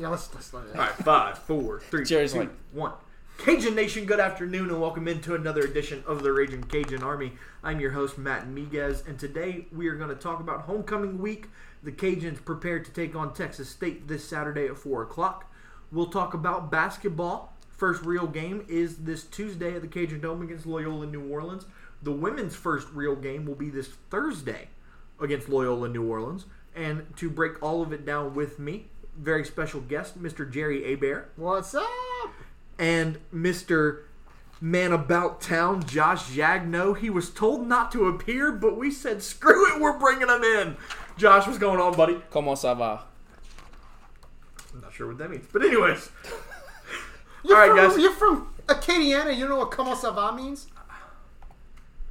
Yeah, let's, let's let it. All right, five, four, three, Jerry's two, like- one. Cajun Nation, good afternoon, and welcome into another edition of the Raging Cajun Army. I'm your host, Matt Miguez, and today we are going to talk about homecoming week. The Cajuns prepared to take on Texas State this Saturday at 4 o'clock. We'll talk about basketball. First real game is this Tuesday at the Cajun Dome against Loyola New Orleans. The women's first real game will be this Thursday against Loyola New Orleans. And to break all of it down with me, very special guest, Mr. Jerry Abear What's up? and Mr. Man About Town, Josh Jagno. He was told not to appear, but we said, screw it, we're bringing him in. Josh, what's going on, buddy? Comment ça va? I'm not sure what that means. But, anyways, You're All right, from, guys. You're from Acadiana. You know what "Comment ça va" means?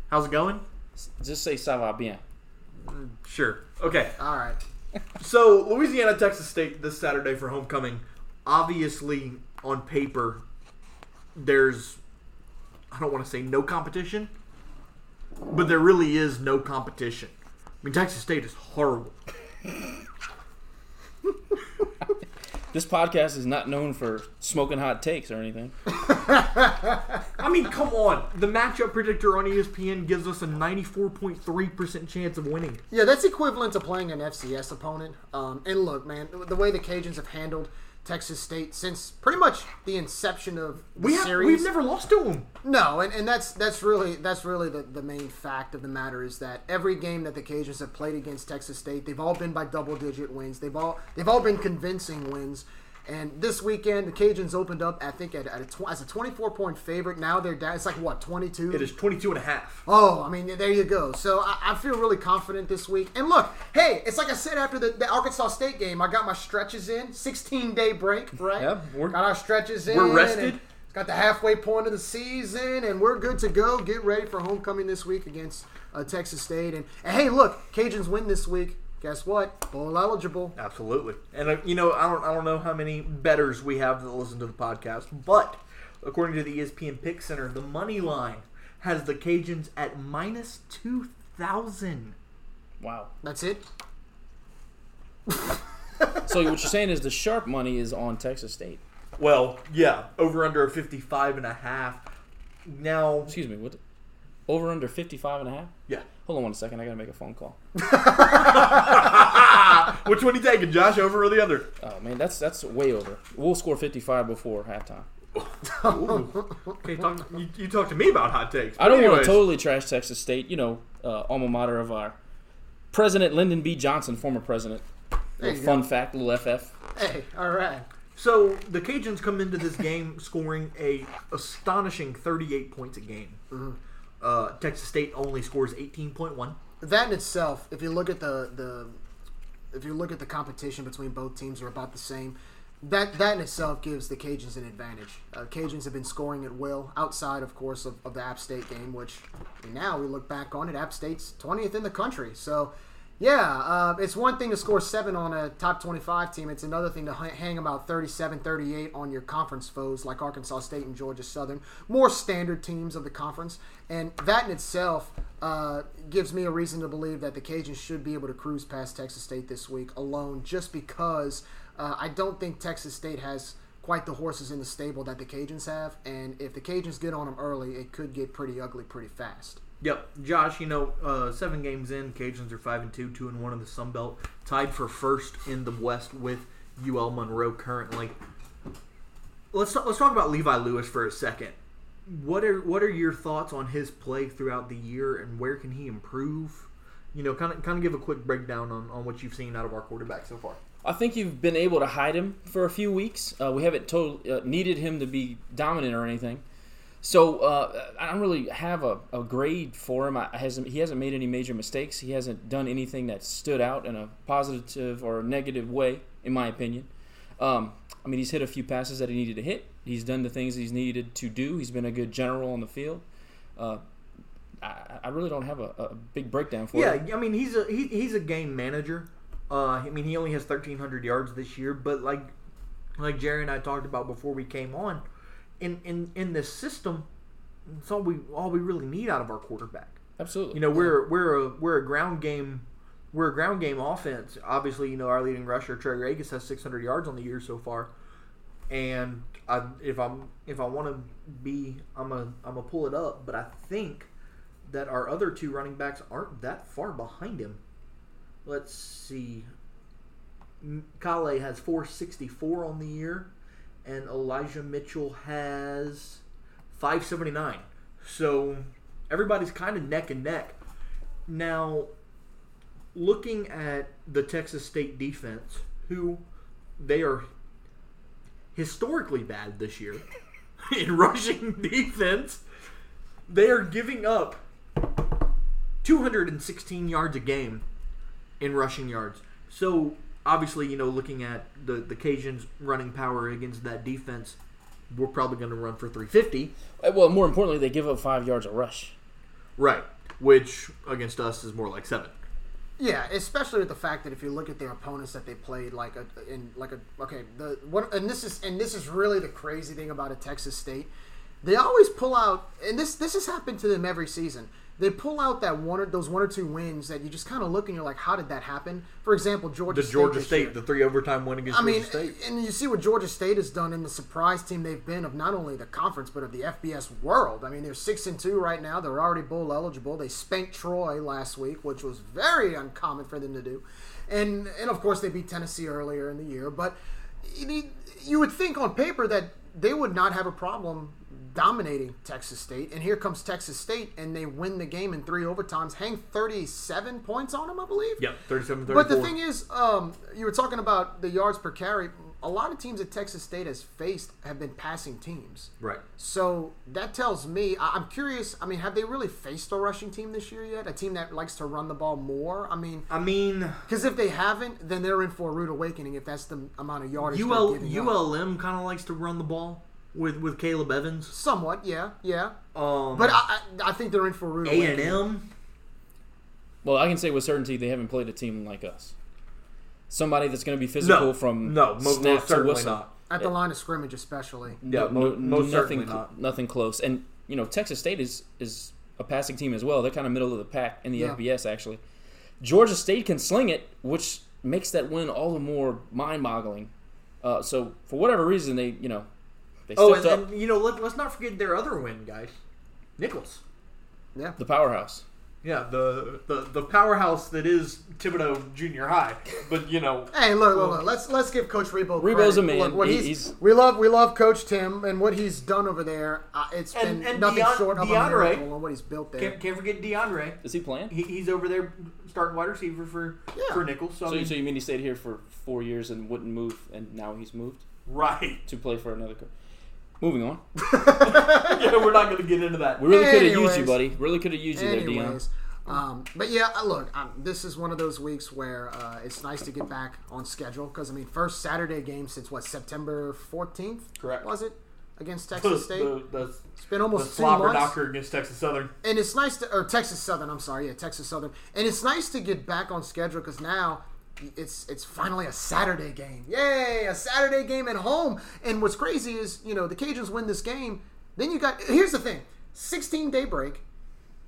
how's it going? Just say ça va bien. Sure. Okay. All right. So, Louisiana, Texas State this Saturday for homecoming. Obviously, on paper, there's, I don't want to say no competition, but there really is no competition. I mean, Texas State is horrible. This podcast is not known for smoking hot takes or anything. I mean, come on. The matchup predictor on ESPN gives us a 94.3% chance of winning. Yeah, that's equivalent to playing an FCS opponent. Um, and look, man, the- the way the Cajuns have handled Texas State since pretty much the inception of the We have, series. we've never lost to them. No, and, and that's that's really that's really the, the main fact of the matter is that every game that the Cajuns have played against Texas State, they've all been by double digit wins. They've all they've all been convincing wins. And this weekend, the Cajuns opened up, I think, at, at a tw- as a 24 point favorite. Now they're down. It's like what 22. It is 22 and a half. Oh, I mean, there you go. So I, I feel really confident this week. And look, hey, it's like I said after the, the Arkansas State game, I got my stretches in. 16 day break, right? Yeah, got our stretches in. We're rested. It's got the halfway point of the season, and we're good to go. Get ready for homecoming this week against uh, Texas State. And, and hey, look, Cajuns win this week. Guess what? Bowl eligible. Absolutely. And uh, you know, I don't I don't know how many bettors we have that listen to the podcast, but according to the ESPN Pick Center, the money line has the Cajuns at minus 2000. Wow. That's it. So what you're saying is the sharp money is on Texas State. Well, yeah, over under a 55 and a half. Now, Excuse me, what? Over under 55 and a half? yeah. Hold on one second. I got to make a phone call. Which one you taking, Josh, over or the other? Oh, man, that's that's way over. We'll score 55 before halftime. Okay, talk, you, you talk to me about hot takes. I don't want to totally trash Texas State. You know, uh, alma mater of our president, Lyndon B. Johnson, former president. There Little fun go. fact, little FF. Hey, all right. So the Cajuns come into this game scoring a astonishing 38 points a game. Uh, Texas State only scores 18.1. that in itself, if you look at the the if you look at the competition between both teams are about the same. That that in itself gives the Cajuns an advantage. Uh, Cajuns have been scoring at will outside, of course, of, of the App State game, which now we look back on it, App State's 20th in the country. So, yeah, uh, it's one thing to score seven on a top 25 team. It's another thing to hang about 37, 38 on your conference foes like Arkansas State and Georgia Southern, more standard teams of the conference. And that in itself uh, gives me a reason to believe that the Cajuns should be able to cruise past Texas State this week alone, just because uh, I don't think Texas State has quite the horses in the stable that the Cajuns have. And if the Cajuns get on them early, it could get pretty ugly pretty fast. Yep, Josh. You know, uh, seven games in, Cajuns are five and two, two and one in the Sun Belt, tied for first in the West with UL Monroe currently. Let's talk, let's talk about Levi Lewis for a second. What are what are your thoughts on his play throughout the year, and where can he improve? You know, kind of kind of give a quick breakdown on, on what you've seen out of our quarterback so far. I think you've been able to hide him for a few weeks. Uh, we haven't told, uh, needed him to be dominant or anything. So uh, I don't really have a, a grade for him. I, hasn't, he hasn't made any major mistakes. He hasn't done anything that stood out in a positive or negative way, in my opinion. Um, I mean, he's hit a few passes that he needed to hit. He's done the things he's needed to do. He's been a good general on the field. Uh, I, I really don't have a, a big breakdown for him. Yeah, it. I mean he's a he, he's a game manager. Uh, I mean he only has thirteen hundred yards this year, but like like Jerry and I talked about before we came on, in in in this system, it's all we all we really need out of our quarterback. Absolutely. You know, we're we're a we're a ground game we're a ground game offense. Obviously, you know our leading rusher Trey Ragas has 600 yards on the year so far, and I, if I'm if I want to be, I'm a I'm gonna pull it up. But I think that our other two running backs aren't that far behind him. Let's see. Calais has 464 on the year, and Elijah Mitchell has 579. So everybody's kind of neck and neck. Now, looking at the Texas State defense, who they are historically bad this year in rushing defense, they are giving up 216 yards a game in rushing yards. So obviously, you know, looking at the the Cajuns running power against that defense, we're probably going to run for 350. Uh, Well, more importantly, they give up five yards a rush. Right. Which against us is more like seven. Yeah, especially with the fact that if you look at their opponents that they played, like a in like a okay, the what and this is and this is really the crazy thing about a Texas State, they always pull out, and this this has happened to them every season. They pull out that one or those one or two wins that you just kind of look and you're like, how did that happen? For example, Georgia The State Georgia State, year. the three overtime win against I mean, State. and you see what Georgia State has done in the surprise team they've been of not only the conference but of the FBS world. I mean, they're six and two right now. They're already bowl eligible. They spanked Troy last week, which was very uncommon for them to do, and and of course they beat Tennessee earlier in the year. But you would think on paper that they would not have a problem dominating Texas State, and here comes Texas State, and they win the game in three overtimes, hang thirty-seven points on them, I believe. Yep, 37 34. But the thing is, um, you were talking about the yards per carry. A lot of teams that Texas State has faced have been passing teams. right. So that tells me, I- I'm curious. I mean, have they really faced a rushing team this year yet? A team that likes to run the ball more? I mean, I mean, because if they haven't, then they're in for a rude awakening if that's the amount of yardage UL, they're giving up. ULM kind of likes to run the ball with, with Caleb Evans. Somewhat, yeah, yeah. Um, But I, I, I think they're in for a rude A and M. Well, I can say with certainty they haven't played a team like us. Somebody that's going to be physical No, from no, mo- snap most to certainly whistle. not. At the line of scrimmage, especially. Yeah, No- mo- most nothing, certainly not. nothing close. And you know, Texas State is is a passing team as well. They're kind of middle of the pack in the Yeah. FBS actually. Georgia State can sling it, which makes that win all the more mind-boggling. Uh, so for whatever reason, they you know they Oh, and, up and you know, let, let's not forget their other win, guys. Nicholls. Yeah. the powerhouse. Yeah, the, the the powerhouse that is Thibodaux Junior High. But you know, Hey, look, look, look. Let's let's give Coach Rebowe. Rebowe's credit. a man. Look, what He- he's, he's- we love we love Coach Tim and what he's done over there. Uh, it's And- been and nothing Deon- short of a miracle on what he's built there. can't, can't forget DeAndre. Is he playing? He, he's over there starting wide receiver for Yeah. for Nicholls. So, I So, mean, so you mean he stayed here for four years and wouldn't move, and now he's moved right? to play for another. Co- Moving on, yeah, we're not going to get into that. we really could have used you, buddy. Really could have used you there, Dion. Um, but yeah, uh, look, um, this is one of those weeks where uh, it's nice to get back on schedule because I mean, first Saturday game since what September fourteenth? Correct. Was it against The, Texas State? the, the, it's been the almost two slobber months. knocker against Texas Southern. and it's nice to or Texas Southern. I'm sorry, yeah, Texas Southern, and it's nice to get back on schedule because now it's it's finally a Saturday game. Yay, a Saturday game at home. And what's crazy is you know the Cajuns win this game. Then you got here's the thing: 16 day break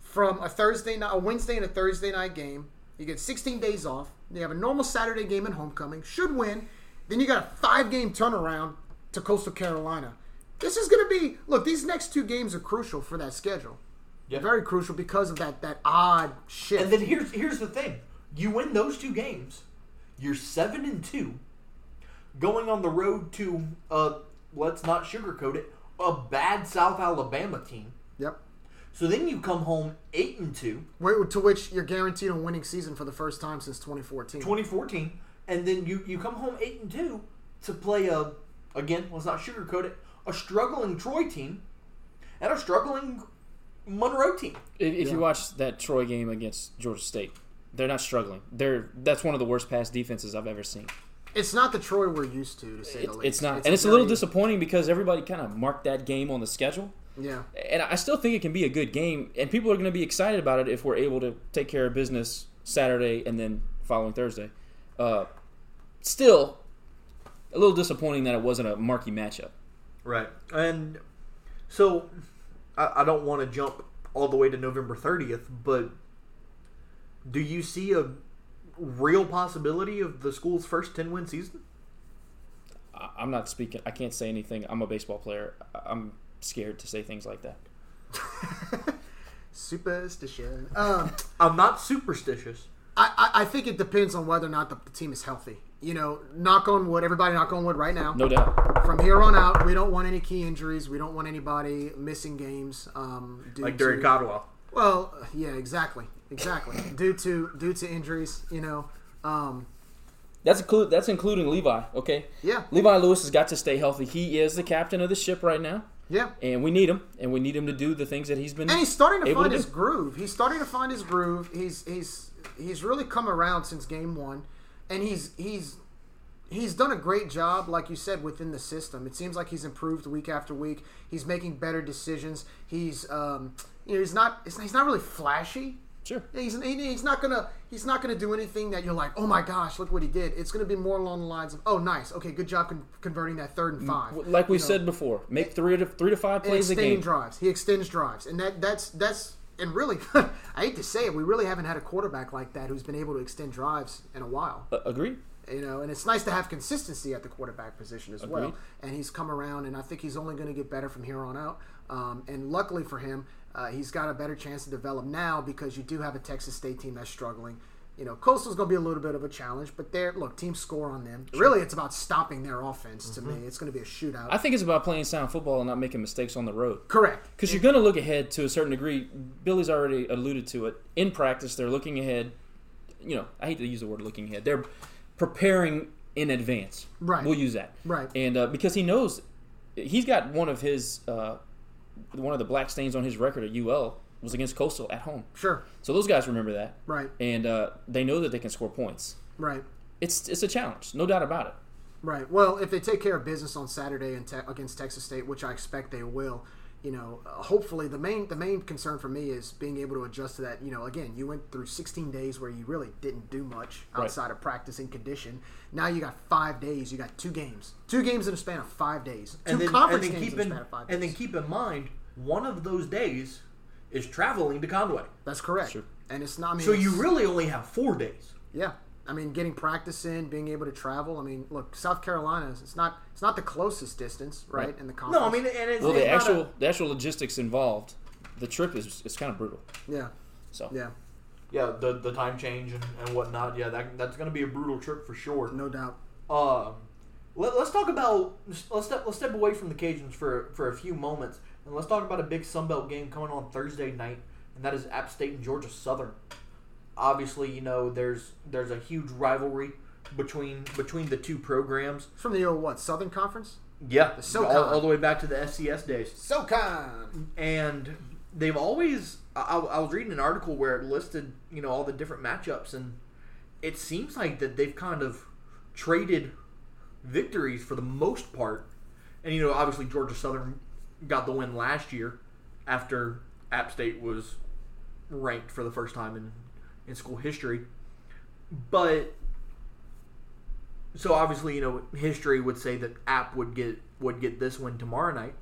from a Thursday night, a Wednesday and a Thursday night game. You get 16 days off. You have a normal Saturday game at homecoming. Should win. Then you got a five game turnaround to Coastal Carolina. This is going to be look. These next two games are crucial for that schedule. Yeah. Very crucial because of that that odd shift. And then here's here's the thing: you win those two games, you're seven and two, going on the road to uh, let's not sugarcoat it, a bad South Alabama team. yep. So then you come home eight and two, Wh- To which you're guaranteed a winning season for the first time since 2014. 2014, and then you you come home eight and two to play a again let's not sugarcoat it a struggling Troy team and a struggling Monroe team. If, if you watch that Troy game against Georgia State, they're not struggling. They're that's one of the worst pass defenses I've ever seen. It's not the Troy we're used to, to say It- the least. it's not, and it's a little disappointing because everybody kind of marked that game on the schedule. Yeah. And I still think it can be a good game, and people are going to be excited about it if we're able to take care of business Saturday and then following Thursday. Uh, still, a little disappointing that it wasn't a marquee matchup. Right. And so I, I don't want to jump all the way to November 30th, but do you see a real possibility of the school's first ten win season? I- I'm not speaking. I can't say anything. I'm a baseball player. I- I'm scared to say things like that. Superstition. Um, I'm not superstitious. I, I, I think it depends on whether or not the, the team is healthy. You know, knock on wood. Everybody knock on wood right now. No doubt. From here on out, we don't want any key injuries. We don't want anybody missing games. Um, due Like Derek to, Codwell. Well, yeah, exactly, exactly. due to due to injuries, you know. Um, That's include. That's including Levi. Okay. yeah, Levi Lewis has got to stay healthy. He is the captain of the ship right now, yeah. and we need him. And we need him to do the things that he's been. And he's starting to find to his do. groove. He's starting to find his groove. He's he's he's really come around since game one, and he's he's he's done a great job, like you said, within the system. It seems like he's improved week after week. He's making better decisions. He's um you know he's not he's not really flashy. Sure. He's, he- he's not gonna he's not gonna do anything that you're like oh my gosh look what he did. It's gonna be more along the lines of oh nice okay good job con- converting that third and five. Like we You know, said before, make three to three to five plays a game. drives. He extends drives, and that that's that's and really, I hate to say it, we really haven't had a quarterback like that who's been able to extend drives in a while. Uh, agreed. You know, and it's nice to have consistency at the quarterback position as well. And he's come around, and I think he's only going to get better from here on out. Um, and luckily for him, uh, he's got a better chance to develop now because you do have a Texas State team that's struggling. You know, Coastal's going to be a little bit of a challenge, but they're look, teams score on them. Really, it's about stopping their offense. To me, it's going to be a shootout. I think it's about playing sound football and not making mistakes on the road. Correct. Because you're going to look ahead to a certain degree. Billy's already alluded to it. In practice, they're looking ahead. You know, I hate to use the word looking ahead. They're preparing in advance. Right. We'll use that. Right. And uh, because he knows he's got one of his uh, one of the black stains on his record at UL was against Coastal at home. Sure. So those guys remember that, Right. and uh, they know that they can score points. Right. It's it's a challenge, no doubt about it. Right. Well, if they take care of business on Saturday te- against Texas State, which I expect they will, you know, uh, hopefully the main the main concern for me is being able to adjust to that. You know, again, you went through 16 days where you really didn't do much Right. outside of practice and condition. Now you got five days. You got two games, two games in a span of five days, two and then, conference and then games keep in a span of five days. and then keep in mind one of those days is traveling to Conway. That's correct. Sure. And it's not. I mean, So you really only have four days. Yeah. I mean, getting practice in, being able to travel. I mean, look, South Carolina is it's not it's not the closest distance, right? Right. In the conference. No, I mean, and it's, Well, it's the not actual a- the actual logistics involved, the trip is it's kind of brutal. yeah, So yeah, yeah, the the time change and, and whatnot. Yeah, that that's going to be a brutal trip for sure. no doubt. Um, let, us talk about let's step let's step away from the Cajuns for for a few moments and let's talk about a big Sun Belt game coming on Thursday night, and that is App State and Georgia Southern. Obviously, you know there's there's a huge rivalry between between the two programs. From the old what Southern Conference? Yeah, SoCon. all, all the way back to the SCS days. SoCon. and they've always I, I was reading an article where it listed you know all the different matchups and it seems like that they've kind of traded victories for the most part and you know obviously georgia southern got the win last year after app state was ranked for the first time in, in school history but so obviously you know history would say that app would get would get this win tomorrow night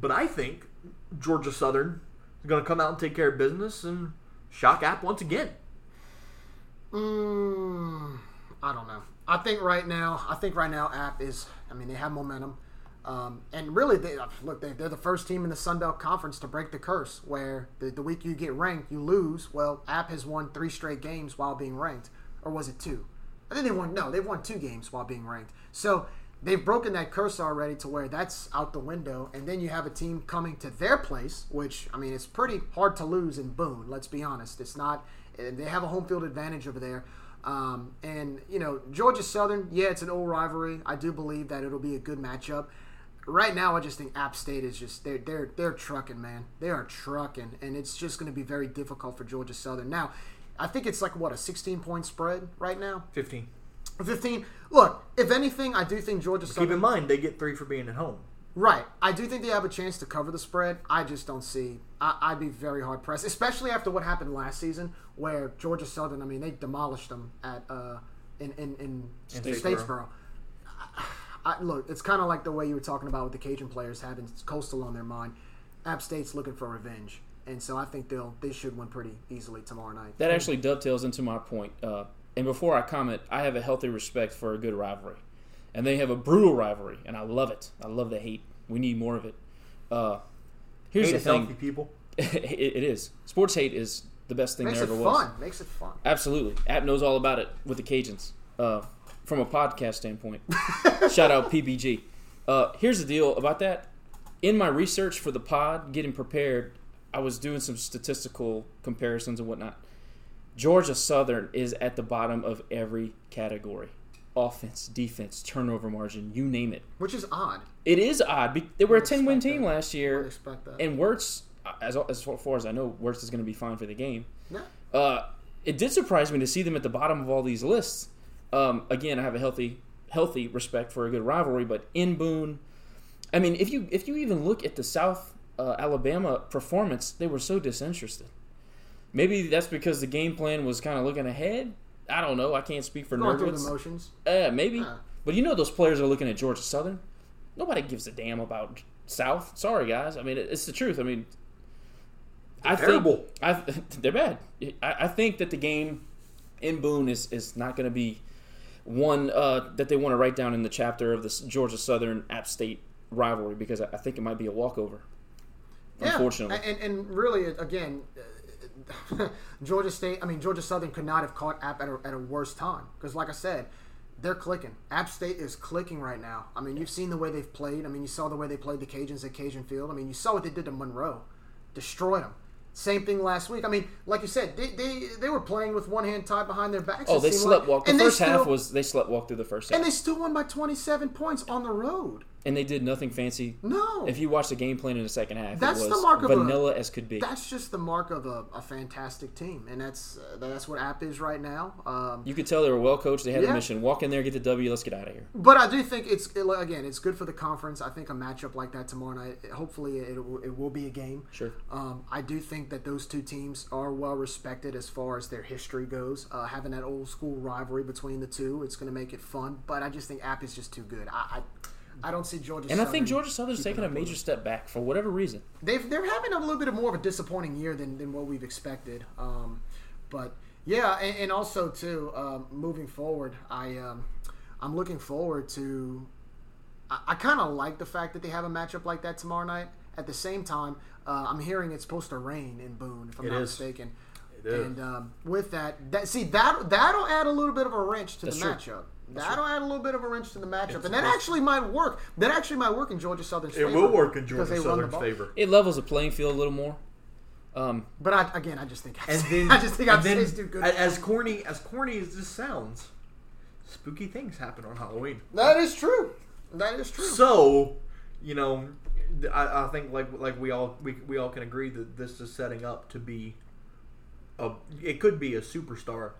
but I think Georgia Southern is going to come out and take care of business and shock App once again. Mm, I don't know. I think right now, I think right now, App is. I mean, they have momentum, um, and really, they look. They, they're the first team in the Sun Belt Conference to break the curse, where the, the week you get ranked, you lose. Well, App has won three straight games while being ranked, or was it two? I think they won. No, they've won two games while being ranked. So they've broken that curse already to where that's out the window. And then you have a team coming to their place, which I mean, it's pretty hard to lose in Boone. Let's be honest. It's not. They have a home field advantage over there. Um, and you know, Georgia Southern, yeah, it's an old rivalry. I do believe that it'll be a good matchup. Right now, I just think App State is just they're they're they're trucking, man. They are trucking, and it's just going to be very difficult for Georgia Southern. Now, I think it's like what a 16 point spread right now. 15. 15. Look, if anything, I do think Georgia Southern. Keep in mind, they get three for being at home. Right. I do think they have a chance to cover the spread. I just don't see. I, I'd be very hard pressed, especially after what happened last season, where Georgia Southern. I mean, they demolished them at uh, in in, in, Statesboro. Statesboro. I, look, it's kind of like the way you were talking about with the Cajun players having Coastal on their mind. App State's looking for revenge, and so I think they'll they should win pretty easily tomorrow night. that actually dovetails into my point. Uh, and before I comment, I have a healthy respect for a good rivalry, and they have a brutal rivalry, and I love it. I love the hate. We need more of it. Uh, here's Hate the thing: healthy, people. it, it is sports hate is the best thing Makes there it ever was. fun. Makes it fun. Absolutely. App knows all about it with the Cajuns. Uh, from a podcast standpoint. Shout out PBG. Uh, here's the deal about that. In my research for the pod, getting prepared, I was doing some statistical comparisons and whatnot. Georgia Southern is at the bottom of every category offense, defense, turnover margin, you name it. Which is odd. It is odd. They were a 10 win team that. last I year, expect that. and Werts, as, as far as I know, Werts is going to be fine for the game. yeah. Uh, it did surprise me to see them at the bottom of all these lists. Um, again, I have a healthy, healthy respect for a good rivalry, but in Boone, I mean, if you if you even look at the South uh, Alabama performance, they were so disinterested. Maybe that's because the game plan was kind of looking ahead. I don't know. I can't speak for Going through the motions. Uh, maybe, but you know those players are looking at Georgia Southern. Nobody gives a damn about South. Sorry, guys. I mean, it's the truth. I mean, I terrible. think I, they're bad. I, I think that the game in Boone is is not going to be one uh, that they want to write down in the chapter of this Georgia Southern App State rivalry because I think it might be a walkover. Yeah. Unfortunately, And, and really, again, uh, Georgia State, I mean, Georgia Southern could not have caught App at a, at a worse time. Because, like I said, they're clicking. App State is clicking right now. I mean, you've seen the way they've played. I mean, you saw the way they played the Cajuns at Cajun Field. I mean, you saw what they did to Monroe, destroyed them. Same thing last week. I mean, like you said, they, they, they were playing with one hand tied behind their backs. oh, they slept like. walk. The And first half was they slept walk through the first half, And they still won by 27 points on the road. And they did nothing fancy. No. If you watch the game plan in the second half, That's it the was mark of a- vanilla as could be. that's just the mark of a, a fantastic team, and that's uh, that's what App is right now. Um, You could tell they were well coached. They had Yeah. a mission. Walk in there, get the W. Let's get out of here. but I do think it's it- again, it's good for the conference. I think a matchup like that tomorrow night, hopefully, it, will- it will be a game. Sure. Um, I do think that those two teams are well respected as far as their history goes. Uh, having that old school rivalry between the two, it's going to make it fun. But I just think App is just too good. I I, I don't see Georgia. And I think Georgia Southern's keeping taken a major step back for whatever reason. they've they're having a little bit of more of a disappointing year than, than what we've expected. Um, but yeah, and, and also too, um, moving forward, I um, I'm looking forward to. I, I kind of like the fact that they have a matchup like that tomorrow night. At the same time, uh, I'm hearing it's supposed to rain in Boone, if I'm It not is. mistaken. It is. And um, with that, that see that that'll add a little bit of a wrench to That's the true. matchup. That'll add a little bit of a wrench to the matchup, It's and that supposed- actually might work. That actually might work in Georgia Southern's It favor It will work in Georgia they Southern's favor. It levels the playing field a little more. Um, But I, again, I just think And then, I just think I've then, too good. As corny as corny as this sounds, spooky things happen on Halloween. that is true. That is true. So, you know, I, I think like like we all we, we all can agree that this is setting up to be a it could be a superstar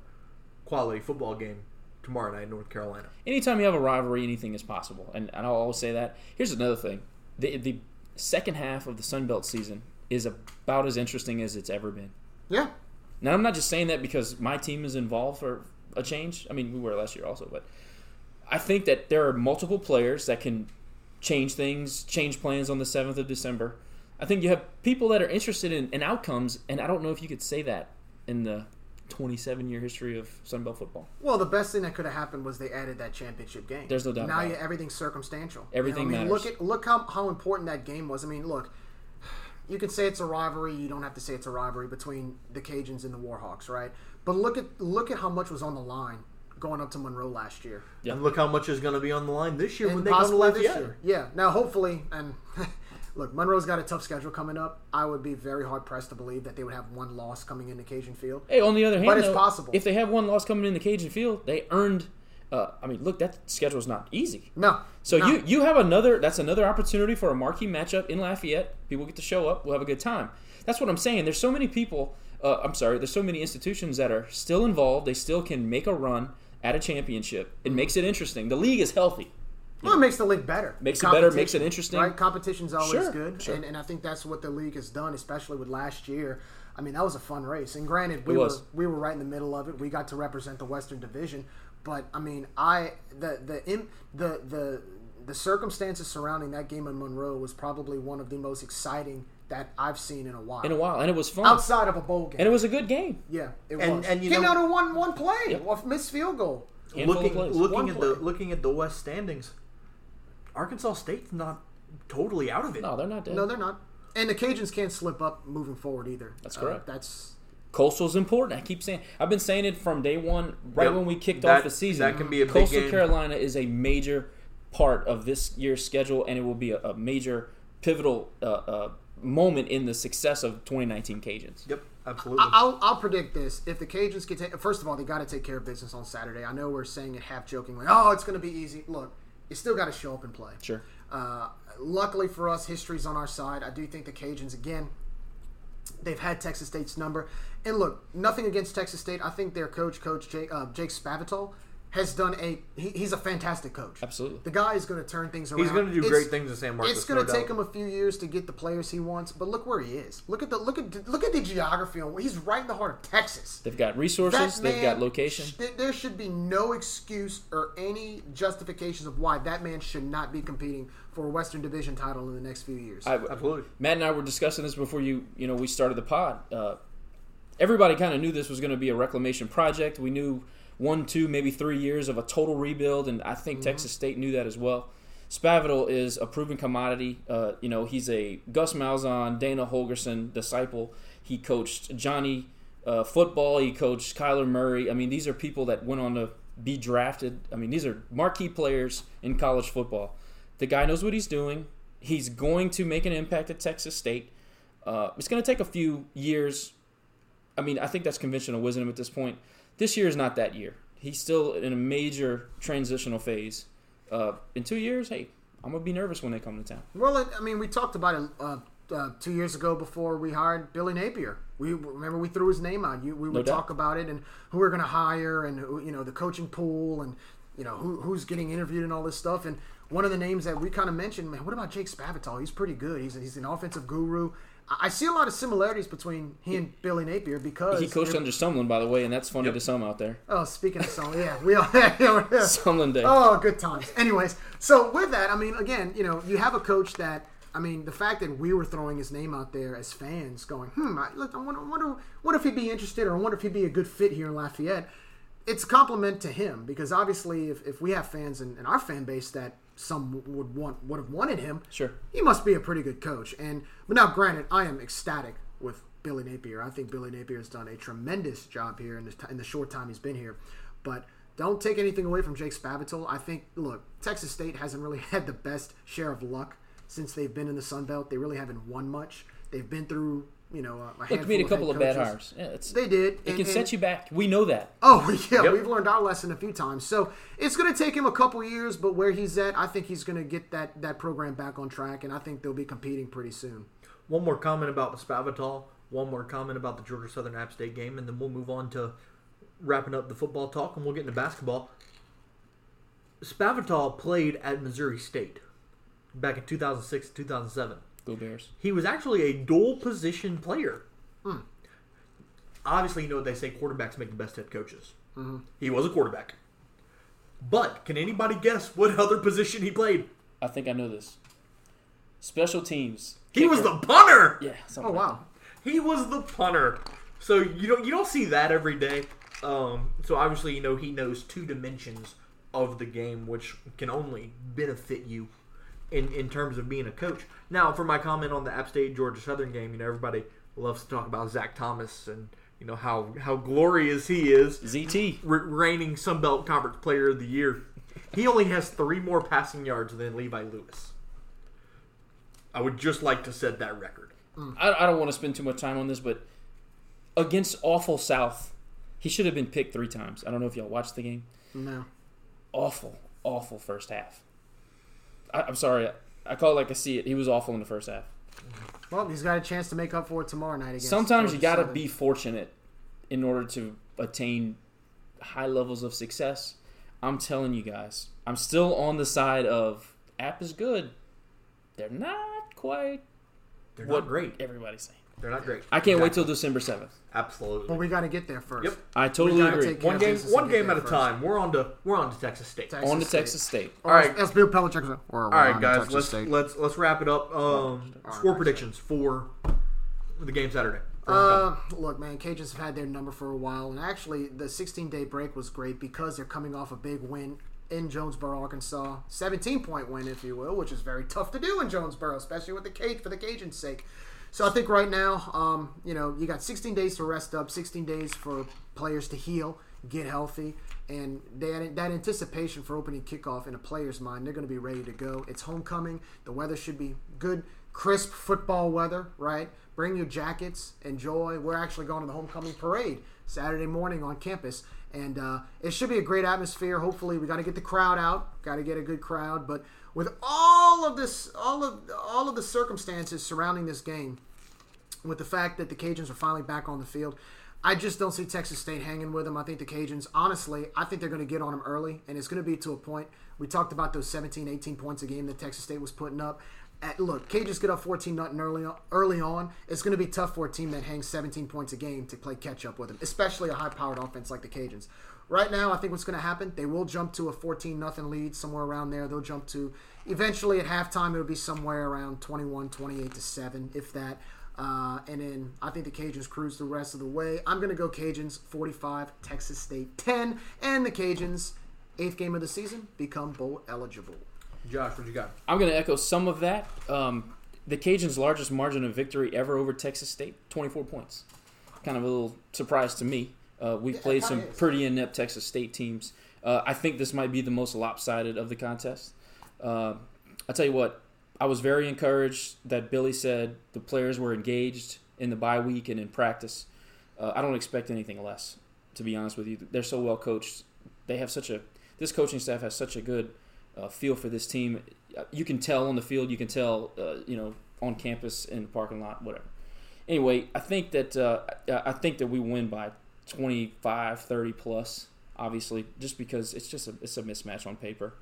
quality football game tomorrow night in North Carolina. anytime you have a rivalry, anything is possible. And, and I'll always say that. Here's another thing: the the second half of the Sun Belt season is about as interesting as it's ever been. yeah, Now, I'm not just saying that because my team is involved for a change. I mean, we were last year also, but I think that there are multiple players that can change things, change plans on the 7th of December. I think you have people that are interested in, in outcomes, and I don't know if you could say that in the 27 year history of Sun Belt football. Well, the best thing that could have happened was they added that championship game. There's no doubt Now about you, everything's circumstantial. Everything you know, I mean, matters. Look at look how, how important that game was. I mean, look, you can say it's a rivalry. You don't have to say it's a rivalry between the Cajuns and the Warhawks, right? But look at look at how much was on the line going up to Monroe last year. Yeah. And look how much is going to be on the line this year when they come to Lafayette. year. Yeah. Now, hopefully, and look, Monroe's got a tough schedule coming up. I would be very hard pressed to believe that they would have one loss coming into Cajun Field. Hey, on the other hand, But it's though, possible. if they have one loss coming in the Cajun field, they earned. Uh, I mean, look, that schedule is not easy. No. So no. you you have another that's another opportunity for a marquee matchup in Lafayette. People get to show up. We'll have a good time. That's what I'm saying. There's so many people. Uh, I'm sorry. There's so many institutions that are still involved. They still can make a run at a championship. It makes it interesting. The league is healthy. Well, it makes the league better. Makes it better, makes it interesting. Right? Competition's always Sure, good, sure. And, and I think that's what the league has done, especially with last year. I mean, that was a fun race. And granted, we were we were right in the middle of it. We got to represent the Western Division, but I mean, I the the im- the the the circumstances surrounding that game in Monroe was probably one of the most exciting that I've seen in a while. in a while, and it was fun, Outside of a bowl game. and it was a good game. yeah, it And- was. and you Came know- down to one one play, Yep. off missed field goal. Handful of looking plays. looking One at the looking at the West standings, Arkansas State's not totally out of it. No, they're not dead. No, they're not. And the Cajuns can't slip up moving forward either. That's Uh, correct. that's Coastal's important. I keep saying. I've been saying it from day one, right Yep. when we kicked That- off the season. that can be a big Coastal. Carolina is a major part of this year's schedule, and it will be a, a major pivotal uh, uh, moment in the success of 2019 Cajuns. Yep, absolutely. I- I'll, I'll predict this. If the Cajuns can take, first of all, they got to take care of business on Saturday. I know we're saying it half jokingly. Oh, it's going to be easy. Look, you still got to show up and play. Sure. Uh, luckily for us, history's on our side. I do think the Cajuns again. They've had Texas State's number, and look, nothing against Texas State. I think their coach, Coach Jake, uh, Jake Spavital, has done a. He, he's a fantastic coach. Absolutely. The guy is going to turn things around. He's going to do It's- great things at San Marcos. it's going to no take doubt. him a few years to get the players he wants, but look where he is. Look at the look at look at the geography. He's right in the heart of Texas. They've got resources. That They've got location. sh- there should be no excuse or any justifications of why that man should not be competing for a Western Division title in the next few years. I, Absolutely. Matt and I were discussing this before you, you know, we started the pod. Uh, everybody kind of knew this was going to be a reclamation project. We knew one, two, maybe three years of a total rebuild, and I think Texas State knew that as well. Spavital is a proven commodity. Uh, you know, he's a Gus Malzahn, Dana Holgorsen disciple. He coached Johnny uh, football. He coached Kyler Murray. I mean, these are people that went on to be drafted. I mean, these are marquee players in college football. The guy knows what he's doing. He's going to make an impact at Texas State. Uh, it's going to take a few years. I mean, I think that's conventional wisdom at this point. This year is not that year. He's still in a major transitional phase. Uh, in two years, hey, I'm gonna be nervous when they come to town. well, I mean, we talked about it uh, uh, two years ago before we hired Billy Napier. We remember we threw his name out. You, we would doubt. talk about it and who we're going to hire and who, you know the coaching pool and you know who, who's getting interviewed and all this stuff. And one of the names that we kind of mentioned, man, what about Jake Spavital? He's pretty good. He's he's an offensive guru. I I see a lot of similarities between he and Billy Napier because He coached under Sumlin, by the way, and that's funny Yep. to some out there. Oh, speaking of some, yeah, we all. yeah, yeah. Sumlin Day. Oh, good times. Anyways, so with that, I mean, again, you know, you have a coach that, I mean, the fact that we were throwing his name out there as fans, going, hmm, I, look, I wonder, wonder, what if he'd be interested, or I wonder if he'd be a good fit here in Lafayette. It's a compliment to him because obviously, if, if we have fans in, in our fan base that some would want would have wanted him, Sure. he must be a pretty good coach. And but now, granted, I am ecstatic with Billy Napier. I think Billy Napier has done a tremendous job here in the, in the short time he's been here. But don't take anything away from Jake Spavital. I think, look, Texas State hasn't really had the best share of luck since they've been in the Sun Belt. They really haven't won much. They've been through, you know, uh, a Look, handful made a of couple head of bad coaches. hires. Yeah, They did. it and- can and- set you back. We know that. Oh yeah, Yep. we've learned our lesson a few times. So it's going to take him a couple years, but where he's at, I think he's going to get that that program back on track, and I think they'll be competing pretty soon. One more comment about the Spavital. One more comment about the Georgia Southern App State game, and then we'll move on to wrapping up the football talk, and we'll get into basketball. Spavital played at Missouri State back in 2006 2007. Go Bears. He was actually a dual position player. Obviously, you know what they say quarterbacks make the best head coaches. He was a quarterback. But can anybody guess what other position he played? I think I know this. Special teams. He was the punter. Yeah. something Oh like wow, He was the punter. So you don't you don't see that every day. Um, so obviously you know he knows two dimensions of the game, which can only benefit you in in terms of being a coach. Now, for my comment on the App State Georgia Southern game, you know everybody loves to talk about Zach Thomas and you know how how glorious he is. ZT. re- reigning Sun Belt Conference Player of the Year. He only has three more passing yards than Levi Lewis. I would just like to set that record. Mm. I, I don't want to spend too much time on this, but against awful South, he should have been picked three times. I don't know if y'all watched the game. no. Awful, awful first half. I, I'm sorry. I, I call it like I see it. He was awful in the first half. Well, he's got a chance to make up for it tomorrow night against. Sometimes you got to be fortunate in order to attain high levels of success. I'm telling you guys, I'm still on the side of app is good. They're not quite They're what not great. everybody's saying. They're not great. I can't wait till December seventh. Absolutely. But we got to get there first. Yep. I totally gotta agree. take One game, Kansas one get game there at a first. time. We're on to we're on to Texas State. Texas On to State. Texas State. All All right, right. as Bill Belichick said, we're, All right, guys. Texas Let's State. let's let's wrap it up. Um, score Texas predictions for the game Saturday. Uh, look, man, Cajuns have had their number for a while, and actually, the 16-day break was great because they're coming off a big win in Jonesboro, Arkansas, 17-point win, if you will, which is very tough to do in Jonesboro, especially with the Cage for the Cajuns' sake. So I think right now, um, you know, you got 16 days to rest up, 16 days for players to heal, get healthy, and they, that anticipation for opening kickoff in a player's mind, they're going to be ready to go. It's homecoming. The weather should be good, crisp football weather, right? Bring your jackets, enjoy. We're actually going to the homecoming parade Saturday morning on campus, and uh, it should be a great atmosphere. Hopefully, we got to get the crowd out, got to get a good crowd. But with all of this, all of all of the circumstances surrounding this game, with the fact that the Cajuns are finally back on the field. I just don't see Texas State hanging with them. I think the Cajuns, honestly, I think they're going to get on them early, and it's going to be to a point. We talked about those 17, 18 points a game that Texas State was putting up. At, look, Cajuns get up 14 nothing early on, early on. It's going to be tough for a team that hangs 17 points a game to play catch up with them, especially a high powered offense like the Cajuns. Right now, I think what's going to happen, they will jump to a 14 nothing lead somewhere around there. They'll jump to eventually at halftime it'll be somewhere around 21, 28 to 7 if that. Uh, and then I think the Cajuns cruise the rest of the way. I'm going to go Cajuns 45, Texas State 10, and the Cajuns, eighth game of the season, become bowl eligible. Josh, what you got? I'm going to echo some of that. Um, the Cajuns' largest margin of victory ever over Texas State, 24 points. Kind of a little surprise to me. Uh, we've Yeah, played some is. pretty inept Texas State teams. Uh, I think this might be the most lopsided of the contest. Uh, I tell you what, I was very encouraged that Billy said the players were engaged in the bye week and in practice. Uh, I don't expect anything less, to be honest with you. They're so well coached. They have such a this coaching staff has such a good uh, feel for this team. You can tell on the field. You can tell, uh, you know, on campus in the parking lot, whatever. Anyway, I think that uh, I think that we win by 25, 30 plus. Obviously, just because it's just a it's a mismatch on paper.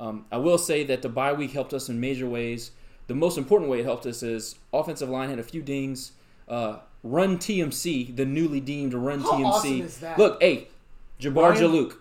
Um, I will say that the bye week helped us in major ways. The most important way it helped us is offensive line had a few dings. Uh, run TMC, the newly deemed Run How TMC. awesome is that? Look, hey, Jabbar Ryan- Jaluk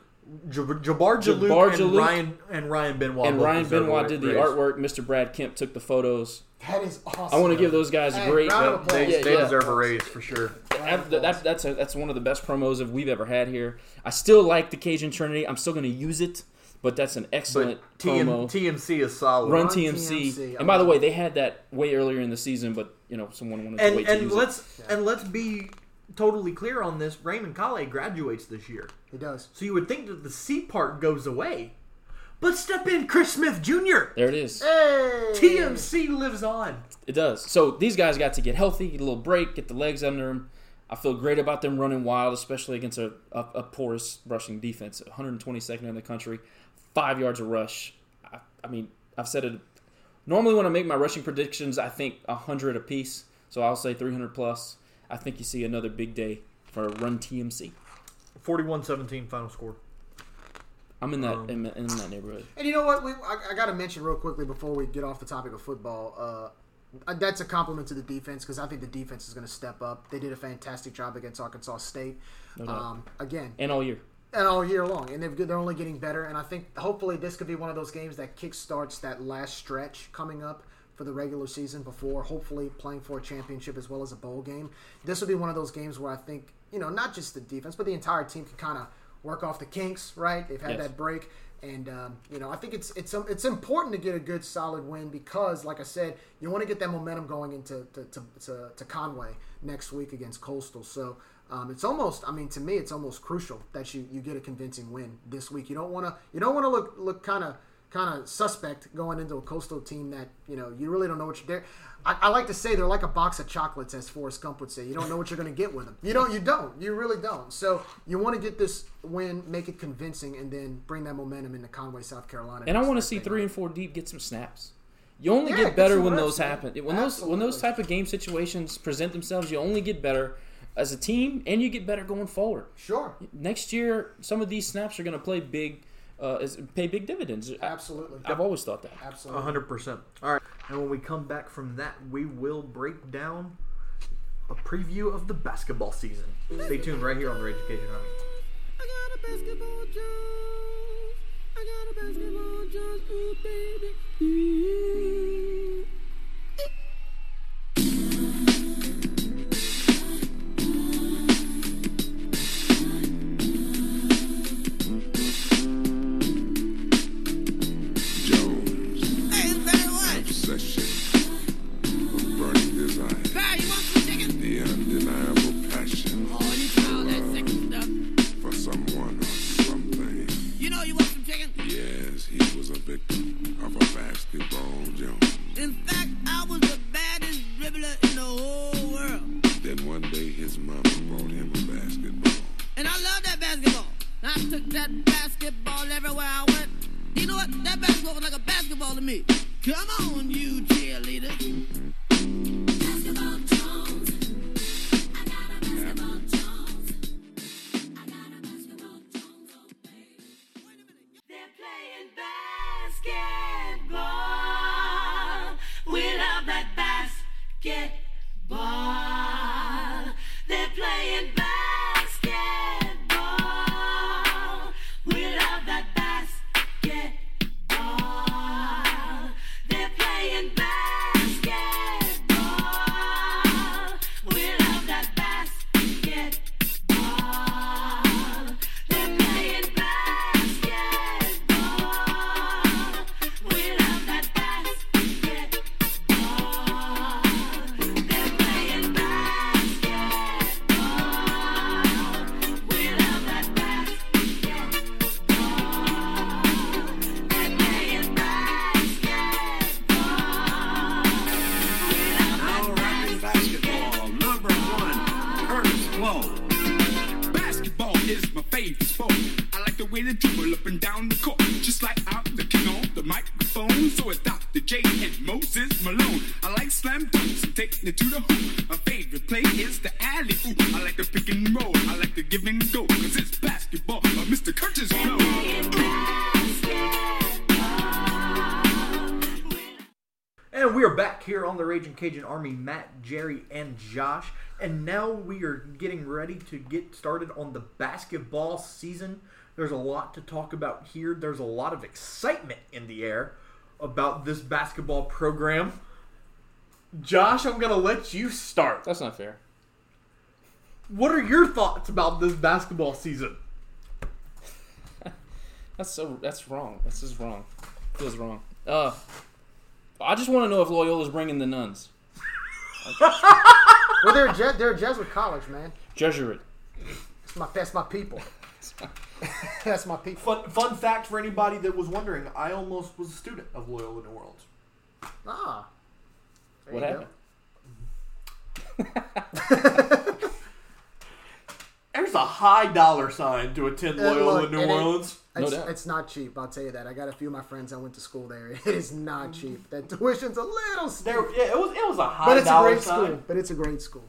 Jab- Jabbar Jaluk, Jabbar and Jaluk Ryan and Ryan Benoit. and Ryan Benoit did the raise. artwork. Mr. Brad Kemp took the photos. That is awesome. I want to give those guys Hey, great. round of they, Yeah, they yeah. deserve a raise for sure. That, that- that's a, that's one of the best promos that we've ever had here. I still like the Cajun Trinity. I'm still going to use it, but that's an excellent But TM, promo. TMC is solid. Run Run TMC. TMC, And by the way, they had that way earlier in the season, but you know someone wanted to and wait to and use let's Yeah. and let's be totally clear on this. Raymond Calais graduates this year, He does. so you would think that the C part goes away, but step in Chris Smith Jr. There it is. Hey! TMC lives on. It does. So these guys got to get healthy, get a little break, get the legs under them. I feel great about them running wild, especially against a, a, a porous rushing defense. 122nd in the country, five yards of rush. I, I mean, I've said it. Normally, when I make my rushing predictions, I think 100 apiece. So I'll say 300 plus. I think you see another big day for a Run TMC. 41-17 final score. I'm in that Um, in, in that neighborhood. And you know what? We, I, I got to mention real quickly before we get off the topic of football. Uh, that's a compliment to the defense because I think the defense is going to step up. They did a fantastic job against Arkansas State. No. Um, again, And all year. And all year long, and they've, they're only getting better. And I think hopefully this could be one of those games that kickstarts that last stretch coming up for the regular season before hopefully playing for a championship as well as a bowl game. This will be one of those games where I think you know not just the defense but the entire team can kind of work off the kinks. Right? They've had Yes. that break. And um, you know, I think it's it's um, it's important to get a good solid win because, like I said, you want to get that momentum going into to, to, to, to Conway next week against Coastal. So um, it's almost, I mean, to me, it's almost crucial that you, you get a convincing win this week. You don't want to you don't want to look look kind of kind of suspect going into a Coastal team that you know you really don't know what you're there. I, I like to say they're like a box of chocolates, as Forrest Gump would say. You don't know what you're going to get with them. You don't. You don't. You really don't. So you want to get this win, make it convincing, and then bring that momentum into Conway, South Carolina. And I want to see three and four deep get some snaps. You only Yeah, get better when reps, those man. happen. When those when those type of game situations present themselves, you only get better as a team, and you get better going forward. Sure. Next year, some of these snaps are going to play big, uh, is- pay big dividends. Absolutely. I've always thought that. Absolutely. hundred percent. All right, and when we come back from that, we will break down a preview of the basketball season. Stay tuned right here on the Rage Cajun Army. I of a basketball Jones. In fact, I was the baddest dribbler in the whole world. Then one day his mama brought him a basketball. And I love that basketball. I took that basketball everywhere I went. You know what? That basketball was like a basketball to me. Come on, you cheerleaders. Basketball. They're Cajun Army, Matt, Jerry, and Josh. And now we are getting ready to get started on the basketball season. There's a lot to talk about here. There's a lot of excitement in the air about this basketball program. Josh, I'm going to let you start. That's not fair. What are your thoughts about this basketball season? That's so. That's wrong. That's just wrong. Feels wrong. Uh, I just want to know if Loyola's bringing the nuns. Well, they're a Je- they're a Jesuit college, man. Jesuit. That's my that's my people. that's my people. Fun, fun fact for anybody that was wondering I almost was a student of Loyola New Orleans. Ah. There What you happened? There's a high dollar sign to attend Uh, Loyola look, New and it- Orleans. No It's, doubt. it's not cheap. I'll tell you that. I got a few of my friends that went to school there. It is not cheap. That tuition's a little steep, There, yeah, it was it was a high but it's a great sign. school. But it's a great school.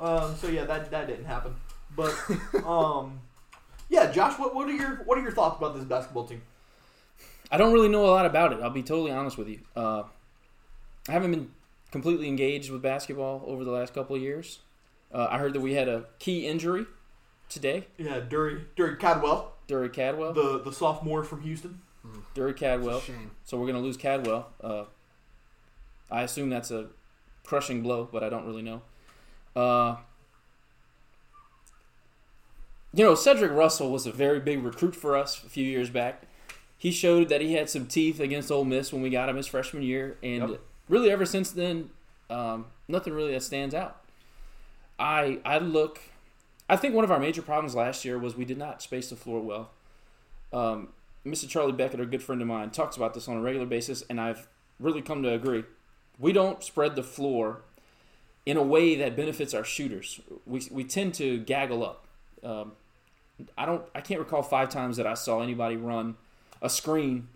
Um, so yeah, that that didn't happen. But um, yeah, Josh, what, what are your what are your thoughts about this basketball team? I don't really know a lot about it. I'll be totally honest with you. Uh, I haven't been completely engaged with basketball over the last couple of years. Uh, I heard that we had a key injury today. Yeah, Dury Dury Cadwell, Dury Cadwell. the the sophomore from Houston. Dury Cadwell. Shame. So we're going to lose Cadwell. Uh, I assume that's a crushing blow, but I don't really know. Uh, you know, Cedric Russell was a very big recruit for us a few years back. He showed that he had some teeth against Ole Miss when we got him his freshman year, and Yep. really ever since then, um, nothing really that stands out. I I look. I think one of our major problems last year was we did not space the floor well. Um, Mr. Charlie Beckett, a good friend of mine, talks about this on a regular basis, and I've really come to agree. We don't spread the floor in a way that benefits our shooters. We, we tend to gaggle up. Um, I don't. I can't recall five times that I saw anybody run a screen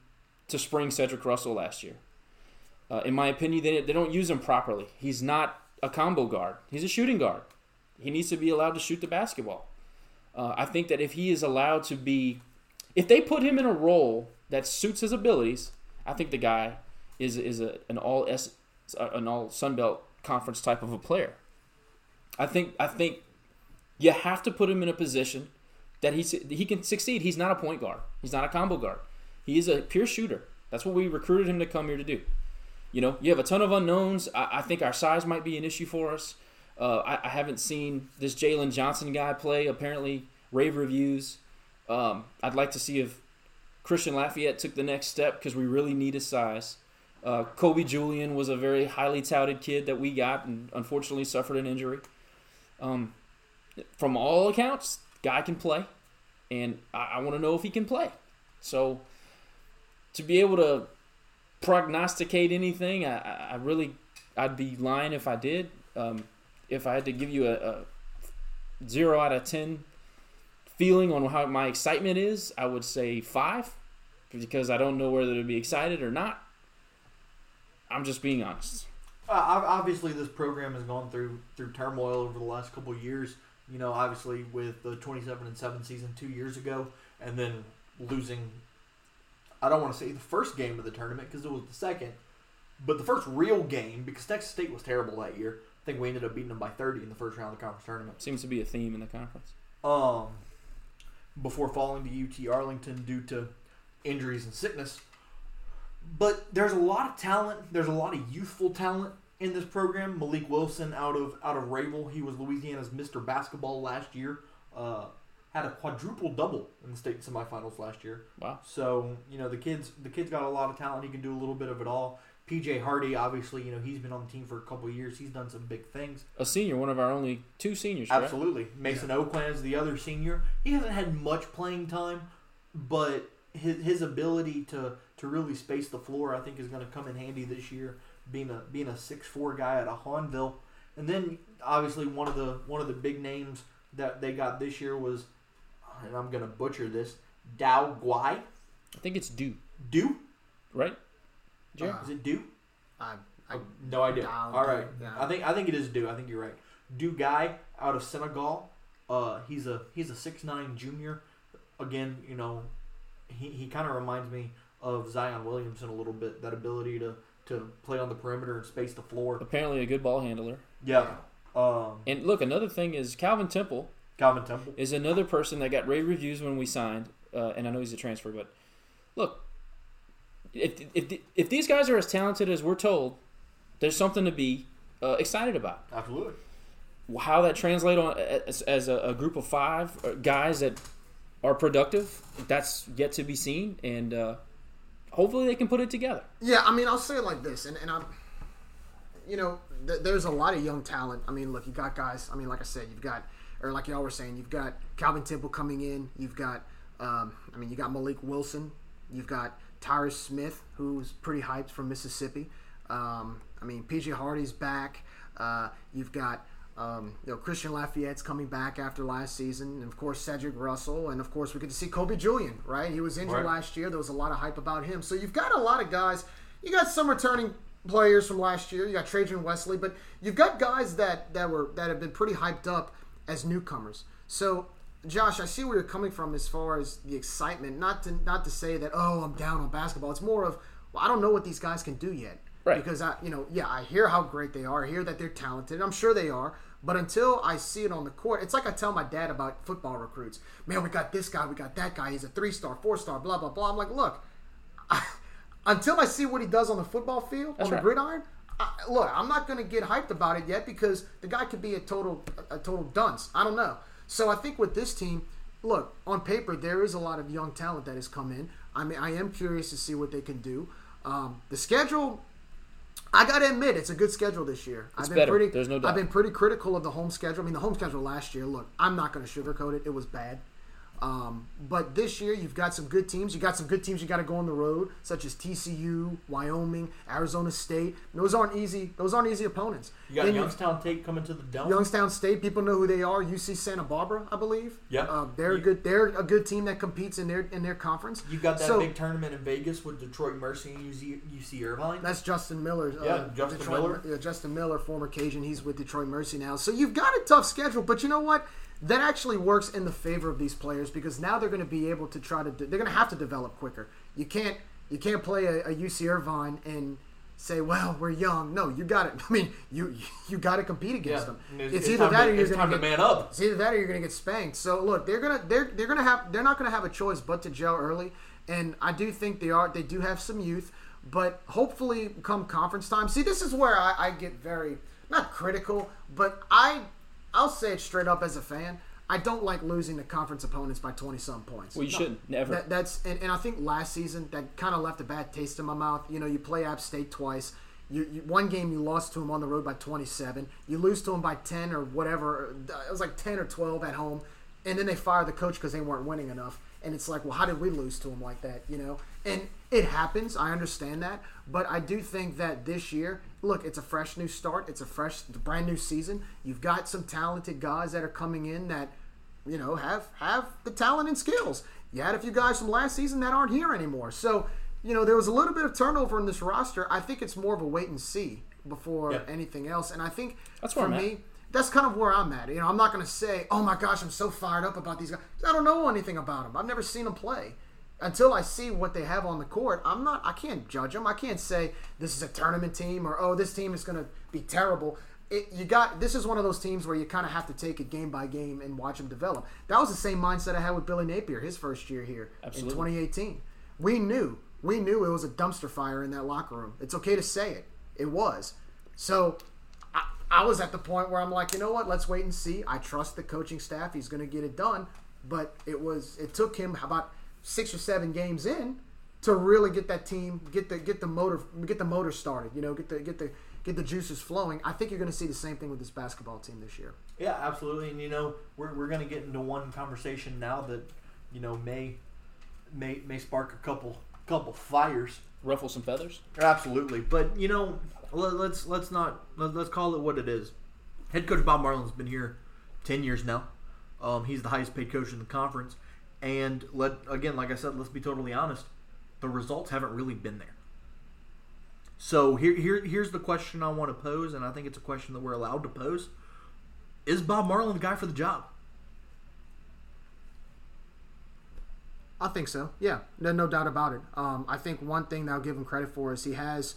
to spring Cedric Russell last year. Uh, in my opinion, they, they don't use him properly. He's not a combo guard. He's a shooting guard. He needs to be allowed to shoot the basketball. Uh, I think that if he is allowed to be, if they put him in a role that suits his abilities, I think the guy is is a, an all S, an all Sun Belt conference type of a player. I think I think you have to put him in a position that he he can succeed. He's not a point guard. He's not a combo guard. He is a pure shooter. That's what we recruited him to come here to do. You know, you have a ton of unknowns. I, I think our size might be an issue for us. Uh, I, I haven't seen this Jalen Johnson guy play. Apparently, rave reviews. Um, I'd like to see if Christian Lafayette took the next step because we really need his size. Uh, Kobe Julien was a very highly touted kid that we got and unfortunately suffered an injury. Um, from all accounts, guy can play, and I, I want to know if he can play. So to be able to prognosticate anything, I, I- really I'd be lying if I did. Um, if I had to give you a, a zero out of ten feeling on how my excitement is, I would say five because I don't know whether to be excited or not. I'm just being honest. Uh, obviously, this program has gone through through turmoil over the last couple of years. You know, obviously with the twenty seven and seven season two years ago, and then losing. I don't want to say the first game of the tournament because it was the second, but the first real game because Texas State was terrible that year. I think we ended up beating them by thirty in the first round of the conference tournament. Seems to be a theme in the conference. Um, before falling to UT Arlington due to injuries and sickness. But there's a lot of talent. There's a lot of youthful talent in this program. Mylik Wilson out of out of Rayville, he was Louisiana's Mr. Basketball last year. Uh, had a quadruple double in the state semifinals last year. Wow. So you know the kids the kid's got a lot of talent. He can do a little bit of it all. PJ Hardy, obviously, you know he's been on the team for a couple of years. He's done some big things. A senior, one of our only two seniors. Absolutely. Mason Oakland is the other senior. He hasn't had much playing time, but his, his ability to, to really space the floor, I think, is going to come in handy this year. Being a being a six four guy at a Hanville, and then obviously one of the one of the big names that they got this year was, and I'm going to butcher this, Dou Gueye. I think it's due, Do right? Jerry? is it Do? I, I, Oh, no idea. All right, yeah. I think I think it is Do. I think you're right. Do guy out of Senegal. Uh, he's a he's a six nine junior. Again, you know, he, he kind of reminds me of Zion Williamson a little bit. That ability to to play on the perimeter and space the floor. Apparently, a good ball handler. Yeah. Um, And look, another thing is Calvin Temple Calvin Temple. is another person that got rave reviews when we signed, uh, and I know he's a transfer, but look, if, if if these guys are as talented as we're told, there's something to be uh, excited about. Absolutely. How that translate on as, as a, a group of five uh, guys that are productive, that's yet to be seen, and uh, hopefully they can put it together. Yeah, I mean, I'll say it like this, and, and I'm, you know, th- there's a lot of young talent. I mean, look, you got guys. I mean, like I said, you've got, or like y'all were saying, you've got Calvin Temple coming in. You've got, um, I mean, you got Mylik Wilson. You've got Tyrus Smith, who's pretty hyped from Mississippi. Um, I mean, PJ Hardy's back. Uh, you've got. Um, you know, Christian Lafayette's coming back after last season, and of course Cedric Russell, and of course we get to see Kobe Julien. Right, he was injured Right. last year. There was a lot of hype about him. So you've got a lot of guys. You got some returning players from last year. You got Trajan Wesley, but you've got guys that that were that have been pretty hyped up as newcomers. So, Josh, I see where you're coming from as far as the excitement. Not to not to say that oh I'm down on basketball. It's more of well, I don't know what these guys can do yet. Right. Because I you know yeah I hear how great they are. I hear that they're talented. I'm sure they are. But until I see it on the court, it's like I tell my dad about football recruits. Man, we got this guy, we got that guy. He's a three star, four star, blah blah blah. I'm like, look, until I see what he does on the football field, That's on the gridiron, I, look, I'm not going to get hyped about it yet because the guy could be a total a total dunce. I don't know. So I think with this team, look on paper there is a lot of young talent that has come in. I mean, I am curious to see what they can do. Um, the schedule, I got to admit, it's a good schedule this year. It's I've been better. pretty. There's no doubt. I've been pretty critical of the home schedule. I mean, the home schedule last year. Look, I'm not going to sugarcoat it. It was bad. Um, but this year, you've got some good teams. You got some good teams you got to go on the road, such as TCU, Wyoming, Arizona State. Those aren't easy. Those aren't easy opponents. You got Then Youngstown Tate coming to the dome. Youngstown State. People know who they are. UC Santa Barbara, I believe. Yeah. uh, they're good. They're a good team that competes in their in their conference. you got that So- big tournament in Vegas with Detroit Mercy and UC, UC Irvine. That's Justin Miller. uh, Yeah, Justin Detroit- Miller. Yeah, Justin Miller, former Cajun. He's with Detroit Mercy now. So you've got a tough schedule, but you know what? That actually works in the favor of these players because now they're going to be able to try to. They're going to have to develop quicker. You can't. You can't play a, a UC Irvine and say, "Well, we're young." No, you got it. I mean, you you got to compete against them. It's, It's, either that to, or you're going to man up. it's either that or you're going to get spanked. So look, they're gonna they're they're gonna have they're not going to have a choice but to gel early. And I do think they are they do have some youth, but hopefully come conference time. See, this is where I, I get very not critical, but I I'll say it straight up as a fan. I don't like losing to conference opponents by twenty some points. Well, you shouldn't. Never. That, that's and, and I think last season that kind of left a bad taste in my mouth. You know, you play App State twice. You, you one game you lost to them on the road by 27. You lose to them by 10 or whatever. Uh, it was like 10 or 12 at home, and then they fire the coach because they weren't winning enough. And it's like, well, how did we lose to them like that? You know, and it happens. I understand that, but I do think that this year, look, it's a fresh new start. It's a fresh, brand new season. You've got some talented guys that are coming in that you know, have have the talent and skills. You had a few guys from last season that aren't here anymore. So, you know, there was a little bit of turnover in this roster. I think it's more of a wait and see before anything else. And I think That's for at. me, that's kind of where I'm at. You know, I'm not going to say, "Oh my gosh, I'm so fired up about these guys." I don't know anything about them. I've never seen them play. Until I see what they have on the court, I'm not. I can't judge them. I can't say this is a tournament team or oh, this team is going to be terrible. It, you got this is one of those teams where you kind of have to take it game by game and watch them develop. That was the same mindset I had with Billy Napier his first year here Absolutely. in 2018. We knew, we knew it was a dumpster fire in that locker room. It's okay to say it. It was. So I, I was at the point where I'm like, you know what? Let's wait and see. I trust the coaching staff. He's going to get it done. But it was it took him about six or seven games in to really get that team get the get the motor get the motor started. You know, get the get the get the juices flowing. I think you're going to see the same thing with this basketball team this year. Yeah, absolutely. And you know, we're, we're going to get into one conversation now that you know may may may spark a couple couple fires. Ruffle some feathers. Absolutely, but you know, let, let's let's not let, let's call it what it is. Head coach Bob Marlin's been here ten years now. Um, he's the highest paid coach in the conference, and let again, like I said, let's be totally honest. The results haven't really been there. So here, here here's the question I want to pose, and I think it's a question that we're allowed to pose: Is Bob Marlin the guy for the job? I think so. Yeah, no, no doubt about it. Um, I think one thing that I'll give him credit for is he has.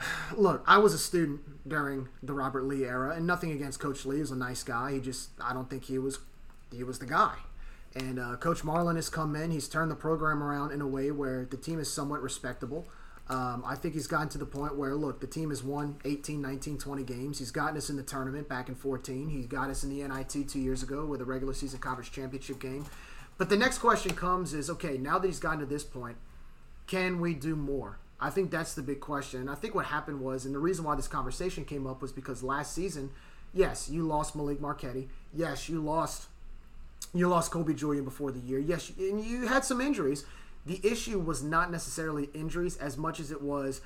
Look, I was a student during the Robert Lee era, and nothing against Coach Lee. Was a nice guy. He just, I don't think he was, he was the guy. And uh, Coach Marlin has come in. He's turned the program around in a way where the team is somewhat respectable. Um, I think he's gotten to the point where, look, the team has won 18, 19, 20 games. He's gotten us in the tournament back in 14. He got us in the NIT two years ago with a regular season conference championship game. But the next question comes is, okay, now that he's gotten to this point, can we do more? I think that's the big question. And I think what happened was, and the reason why this conversation came up was because last season, yes, you lost Malik Marquetti. Yes, you lost you lost Kobe Julien before the year. Yes, and you had some injuries. The issue was not necessarily injuries as much as it was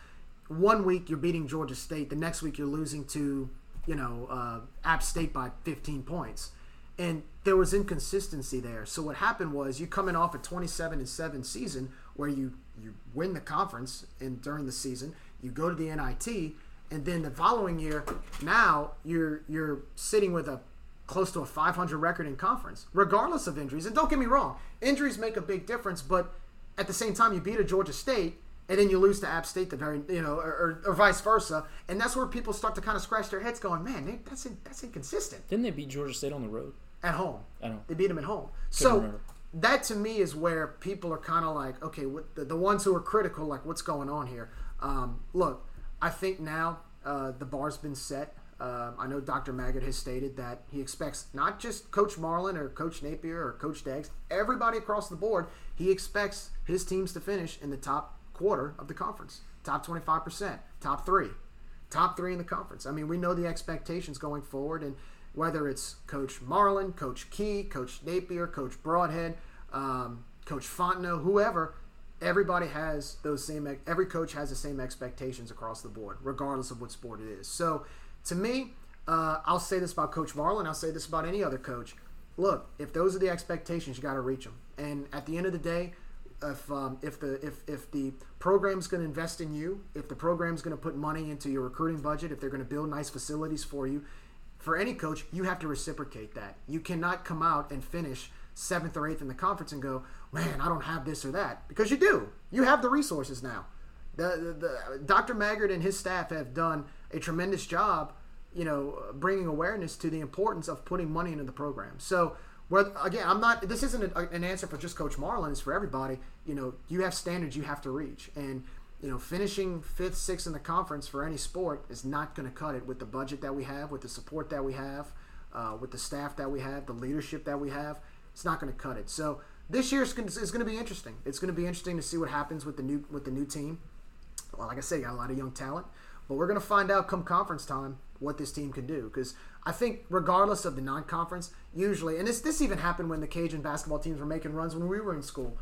one week you're beating Georgia State, the next week you're losing to, you know, uh, App State by 15 points. And there was inconsistency there. So what happened was you coming off a 27 and 7 season where you you win the conference and during the season, you go to the NIT and then the following year now you're you're sitting with a close to a 500 record in conference regardless of injuries. And don't get me wrong, injuries make a big difference, but at the same time you beat a Georgia State and then you lose to App State the very you know or, or, or vice versa, and that's where people start to kind of scratch their heads going, "Man, that's in, that's inconsistent." Didn't they beat Georgia State on the road? at home. I know. They beat them at home. so remember. that to me is where people are kind of like, okay, what, the, the ones who are critical, like, what's going on here? Um, look, I think now uh, the bar's been set. Uh, I know Dr. Maggard has stated that he expects not just Coach Marlin or Coach Napier or Coach Deggs, everybody across the board, he expects his teams to finish in the top quarter of the conference, top 25%, top three top three in the conference. I mean, we know the expectations going forward, and whether it's Coach Marlin, Coach Key, Coach Napier, Coach Brodhead, um, Coach Fontenot, whoever, everybody has those same. Every coach has the same expectations across the board, regardless of what sport it is. So, to me, uh, I'll say this about Coach Marlin. I'll say this about any other coach. Look, if those are the expectations, you got to reach them. And at the end of the day, if um, if the if, if the program's going to invest in you, if the program's going to put money into your recruiting budget, if they're going to build nice facilities for you, for any coach, you have to reciprocate that. You cannot come out and finish seventh or eighth in the conference and go, man, I don't have this or that, because you do. You have the resources now. The, the, the Dr. Maggard and his staff have done a tremendous job, you know, bringing awareness to the importance of putting money into the program. So, where again, I'm not. This isn't a, an answer for just Coach Marlin. It's for everybody. You know, you have standards you have to reach, and you know, finishing fifth, sixth in the conference for any sport is not going to cut it with the budget that we have, with the support that we have, uh, with the staff that we have, the leadership that we have. It's not going to cut it. So this year is going to be interesting. It's going to be interesting to see what happens with the new with the new team. Well, like I said, you got a lot of young talent, but we're going to find out come conference time what this team can do. Because I think, regardless of the non-conference, usually, and this this even happened when the Cajun basketball teams were making runs when we were in school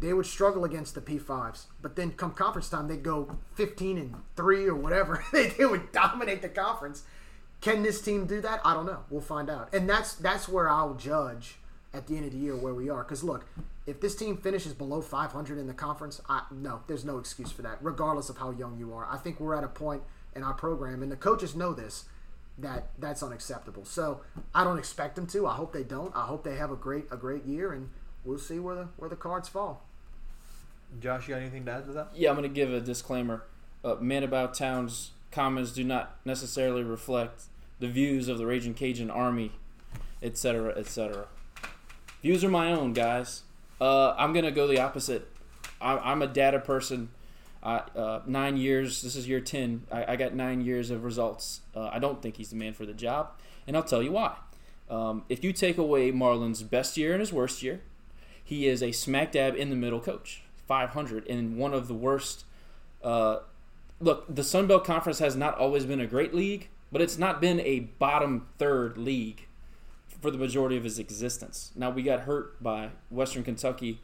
they would struggle against the P5s. But then come conference time, they'd go 15 and 3 or whatever. they, they would dominate the conference. Can this team do that? I don't know. We'll find out. And that's that's where I'll judge at the end of the year where we are. Because look, if this team finishes below 500 in the conference, I, no, there's no excuse for that, regardless of how young you are. I think we're at a point in our program, and the coaches know this, that that's unacceptable. So I don't expect them to. I hope they don't. I hope they have a great a great year, and we'll see where the where the cards fall. Josh, you got anything to add to that? Yeah, I'm going to give a disclaimer. Uh, Man About Town's comments do not necessarily reflect the views of the Raging Cajun Army, etc., etc. Views are my own, guys. Uh, I'm to go the opposite. I, I'm a data person. Uh, nine years. This is year ten. I, I got nine years of results. Uh, I don't think he's the man for the job, and I'll tell you why. Um, if you take away Marlin's best year and his worst year, he is a smack dab in the middle coach. 500 and one of the worst. Uh, look, the Sun Belt Conference has not always been a great league, but it's not been a bottom third league for the majority of his existence. Now we got hurt by Western Kentucky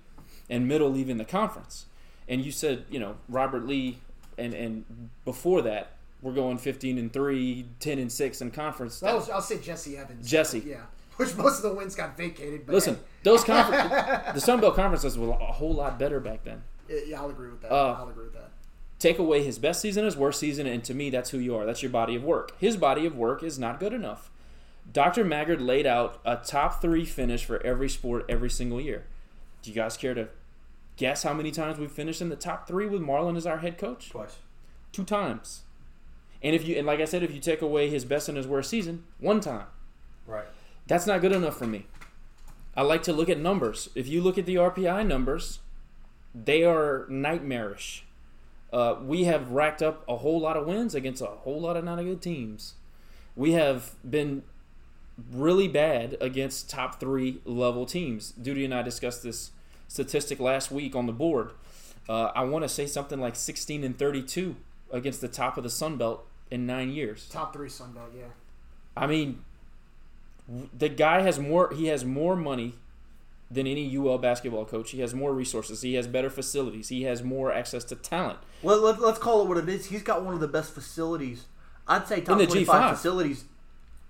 and Middle leaving the conference, and you said you know Robert Lee, and and before that we're going 15 and 3, 10 and 6 in conference. That was, I'll say Jesse Evans. Jesse. Yeah. Which most of the wins got vacated. But Listen, those conference, the Sun Belt conferences were a whole lot better back then. yeah, I'll agree with that. Uh, I'll agree with that. take away his best season, his worst season, and to me, that's who you are. That's your body of work. His body of work is not good enough. Dr. Maggard laid out a top three finish for every sport every single year. Do you guys care to guess how many times we've finished in the top three with Marlin as our head coach? Twice. Two times. And if you and like I said, if you take away his best and his worst season, one time. Right. That's not good enough for me. I like to look at numbers. If you look at the RPI numbers, they are nightmarish. Uh, we have racked up a whole lot of wins against a whole lot of not good teams. We have been really bad against top three level teams. Duty and I discussed this statistic last week on the board. Uh, I want to say something like 16 and 32 against the top of the Sun Belt in nine years. Top three Sun Belt, yeah. I mean, the guy has more. He has more money than any UL basketball coach. He has more resources. He has better facilities. He has more access to talent. Well, let, let's call it what it is. He's got one of the best facilities. I'd say top the 25 G5. facilities.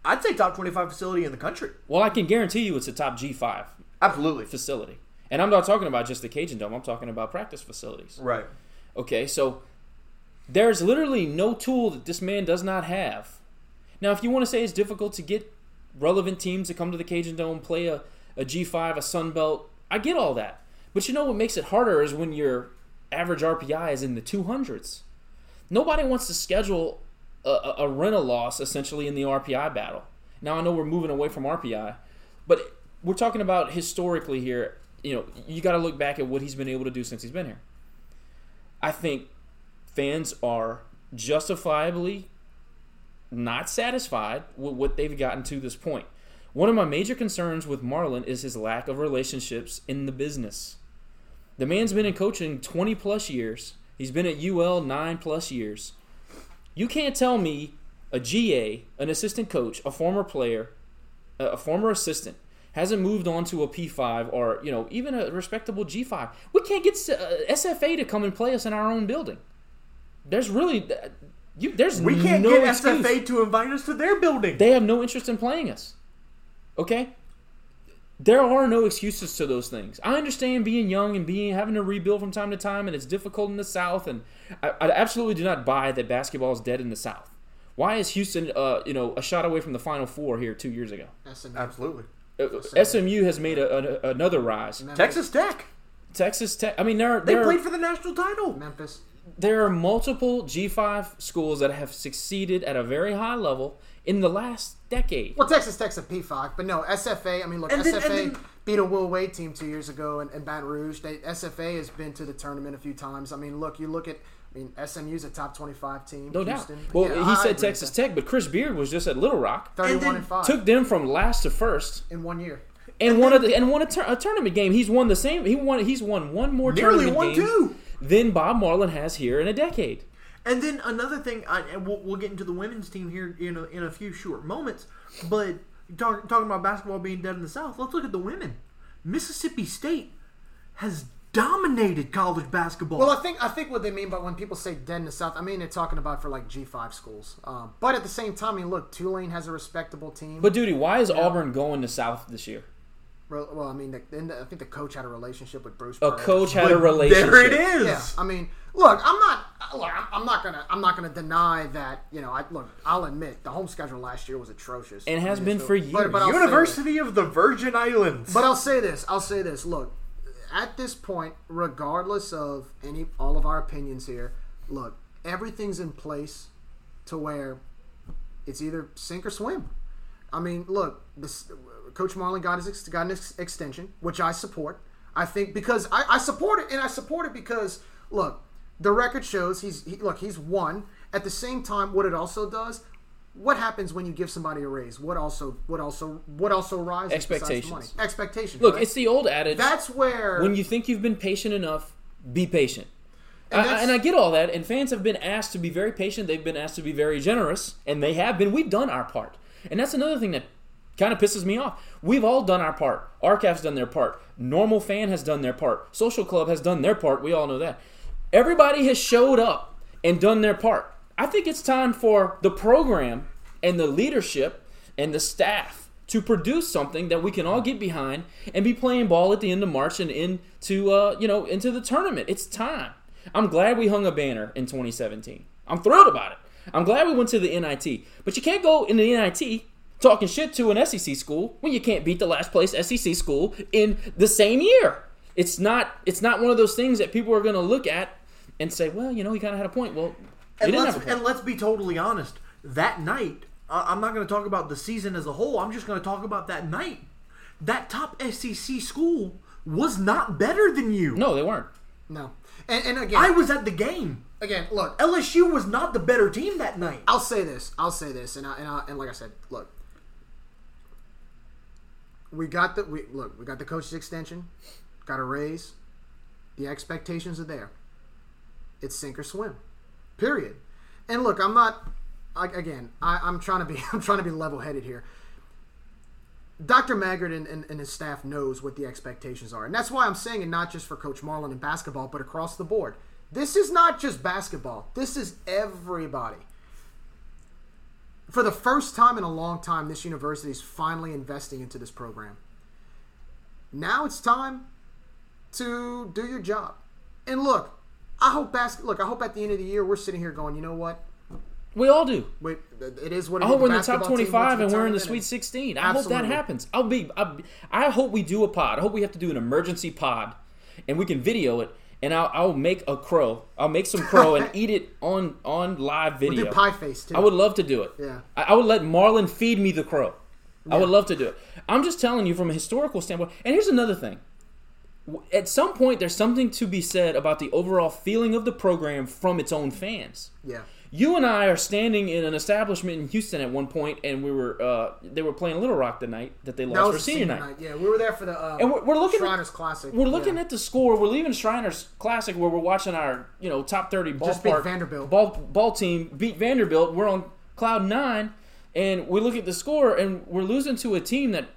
I'd say top 25 facility in the country. Well, I can guarantee you, it's a top G five Absolutely. facility. And I'm not talking about just the Cajun Dome. I'm talking about practice facilities. Right. Okay, so there's literally no tool that this man does not have. Now, if you want to say it's difficult to get relevant teams to come to the Cajun Dome, play a, a G5, a Sun Belt, I get all that. But you know what makes it harder is when your average RPI is in the 200s. Nobody wants to schedule a, a, rent a loss essentially in the RPI battle. Now, I know we're moving away from RPI, but we're talking about historically here. You know, you got to look back at what he's been able to do since he's been here. I think fans are justifiably not satisfied with what they've gotten to this point. One of my major concerns with Marlin is his lack of relationships in the business. The man's been in coaching 20 plus years. He's been at UL 9 plus years. You can't tell me a GA, an assistant coach, a former player, a former assistant hasn't moved on to a P5 or, you know, even a respectable G5. We can't get uh, SFA to come and play us in our own building. There's really you there's We can't no get excuse. SFA to invite us to their building. They have no interest in playing us. Okay? There are no excuses to those things. I understand being young and being having to rebuild from time to time, and it's difficult in the South. And I, I absolutely do not buy that basketball is dead in the South. Why is Houston, uh, you know, a shot away from the Final Four here two years ago? SMU. Absolutely. Uh, SMU has made a, a, another rise. Memphis. Texas Tech. Texas Tech. I mean, they're They they're played for the national title. Memphis. there are multiple G5 schools that have succeeded at a very high level in the last decade. Well, Texas Tech's a P5, but no SFA. I mean, look, And SFA and then- beat a Will Wade team two years ago in, in Baton Rouge. They, SFA has been to the tournament a few times. I mean, look, you look at. I mean, SMU's a top twenty-five team. No Houston. doubt. Well, Yeah, he I said Texas. Tech, but Chris Beard was just at Little Rock. thirty-one And then and five Took them from last to first in one year. and won a, and won a, tur- a tournament game. He's won the same. He won. He's won one more Nearly tournament won game two. than Bob Marlin has here in a decade. And then another thing, I, we'll, we'll get into the women's team here in a, in a few short moments. But talk, talking about basketball being dead in the South, let's look at the women. Mississippi State has dominated college basketball. Well, I think I think what they mean by when people say dead in the South, I mean they're talking about for like G five schools. Um, but at the same time, I mean, look, Tulane has a respectable team. But duty, why is Auburn going to South this year? Well, well, I mean, the, the- I think the coach had a relationship with Bruce. A Pearl. coach had a relationship. There it is. Yeah, I mean, look, I'm not. Look, I'm, I'm not gonna. I'm not gonna deny that. You know, I look. I'll admit the home schedule last year was atrocious, And has I mean, been so- for but- but I'll. University of the Virgin Islands. But I'll say this. I'll say this. Look, at this point, regardless of any all of our opinions here, look, everything's in place to where it's either sink or swim. I mean, look, this Coach Marlin got his ex- got an ex- extension, which I support. I think because I, I support it, and I support it because look, the record shows he's he, look he's won. At the same time, what it also does. What happens when you give somebody a raise? What also, what also, what also rises? Expectations. money? Expectations. Look, right? it's the old adage. That's where when you think you've been patient enough, be patient. And I- and I get all that, and fans have been asked to be very patient. They've been asked to be very generous, and they have been. We've done our part, and that's another thing that kind of pisses me off. We've all done our part. RCAF's done their part. Normal fan has done their part. Social Club has done their part. We all know that. Everybody has showed up and done their part. I think it's time for the program and the leadership and the staff to produce something that we can all get behind and be playing ball at the end of March and into uh, you know into the tournament. It's time. I'm glad we hung a banner in 2017. I'm thrilled about it. I'm glad we went to the NIT. But you can't go in the NIT talking shit to an SEC school when you can't beat the last place SEC school in the same year. It's not it's not one of those things that people are going to look at and say, "Well, you know, he kind of had a point." Well, and let's, have a point. and let's be totally honest. That night, I- I'm not going to talk about the season as a whole. I'm just going to talk about that night. That top SEC school was not better than you. No, they weren't. no, and, and again, I was at the game. again, look, LSU was not the better team that night. I'll say this. I'll say this, and I, and I, and like I said, look, we got the we look. We got the coach's extension, got a raise. The expectations are there. It's sink or swim, period. And look, I'm not. Again, I, I'm trying to be. I'm trying to be level headed here. Dr. Maggard and, and, and his staff knows what the expectations are. And that's why I'm saying it not just for Coach Marlin and basketball, but across the board. This is not just basketball. This is everybody. For the first time in a long time, this university is finally investing into this program. Now it's time to do your job. And look, I hope basket. Look, I hope at the end of the year we're sitting here going, you know what? We all do. Wait, it is what it I hope we're in the top basketball team went to 25 and we're in the Sweet and- 16. I hope that happens. I'll be, I'll be. I hope we do a pod. I hope we have to do an emergency pod, and we can video it. And I'll, I'll make a crow. I'll make some crow and eat it on on live We'll video. do pie face too. I would love to do it. Yeah. I, I would let Marlin feed me the crow. I would love to do it. I'm just telling you from a historical standpoint. And here's another thing. At some point, there's something to be said about the overall feeling of the program from its own fans. Yeah. You and I are standing in an establishment in Houston at one point, and we were uh, they were playing Little Rock the night that they That lost was for senior night. Yeah, we were there for the. Uh, And we're, we're looking Shriners at, Classic. We're looking Yeah. at the score. We're leaving Shriners Classic where we're watching our you know top thirty Just beat ballpark Vanderbilt. ball ball team beat Vanderbilt. We're on cloud nine, and we look at the score and we're losing to a team that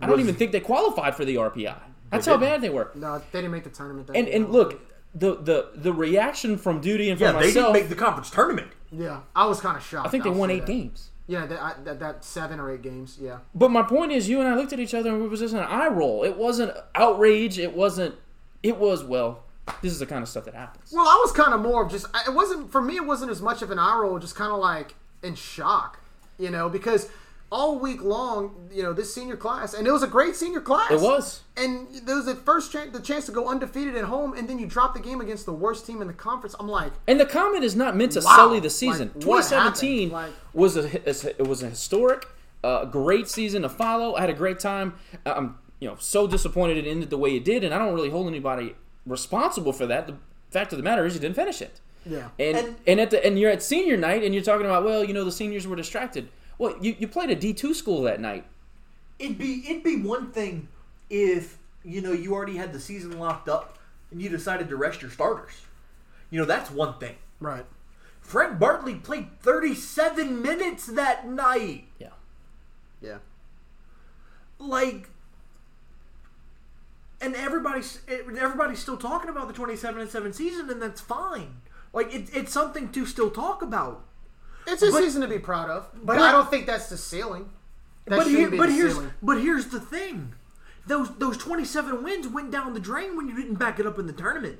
I don't even think they qualified for the RPI. That's how bad they were. No, they didn't make the tournament. That And and look, the the the reaction from Duty and from Yeah, they didn't make the conference tournament. Yeah, I was kind of shocked. I think they I'll won eight that. games. Yeah, that, I, that that seven or eight games. Yeah. But my point is, you and I looked at each other and we was just an eye roll. It wasn't outrage. It wasn't. It was well. This is the kind of stuff that happens. Well, I was kind of more of just. It wasn't for me. It wasn't as much of an eye roll. Just kind of like in shock, you know, because all week long, you know, this senior class, and it was a great senior class. It was. and there was the first chance, the chance to go undefeated at home, and then you drop the game against the worst team in the conference. I'm like, And the comment is not meant to Wow. sully the season. Like, 2017? Like- was a it was a historic, uh, great season to follow. I had a great time. I'm you know so disappointed it ended the way it did, and I don't really hold anybody responsible for that. The fact of the matter is, you didn't finish it. yeah, And, And- and at the and you're at senior night, and you're talking about well, you know, the seniors were distracted. Well, you, you played a D two school that night. It'd be it'd be one thing if you know you already had the season locked up and you decided to rest your starters. You know that's one thing. right. Fred Bartley played 37 minutes that night. Yeah. Yeah. Like, and everybody's everybody's still talking about the 27 and 7 season, and that's fine. Like, it, it's something to still talk about. It's a But- season to be proud of, but, but- I don't think that's the ceiling. That but here, be but the here's ceiling. but here's the thing. Those those 27 wins went down the drain when you didn't back it up in the tournament.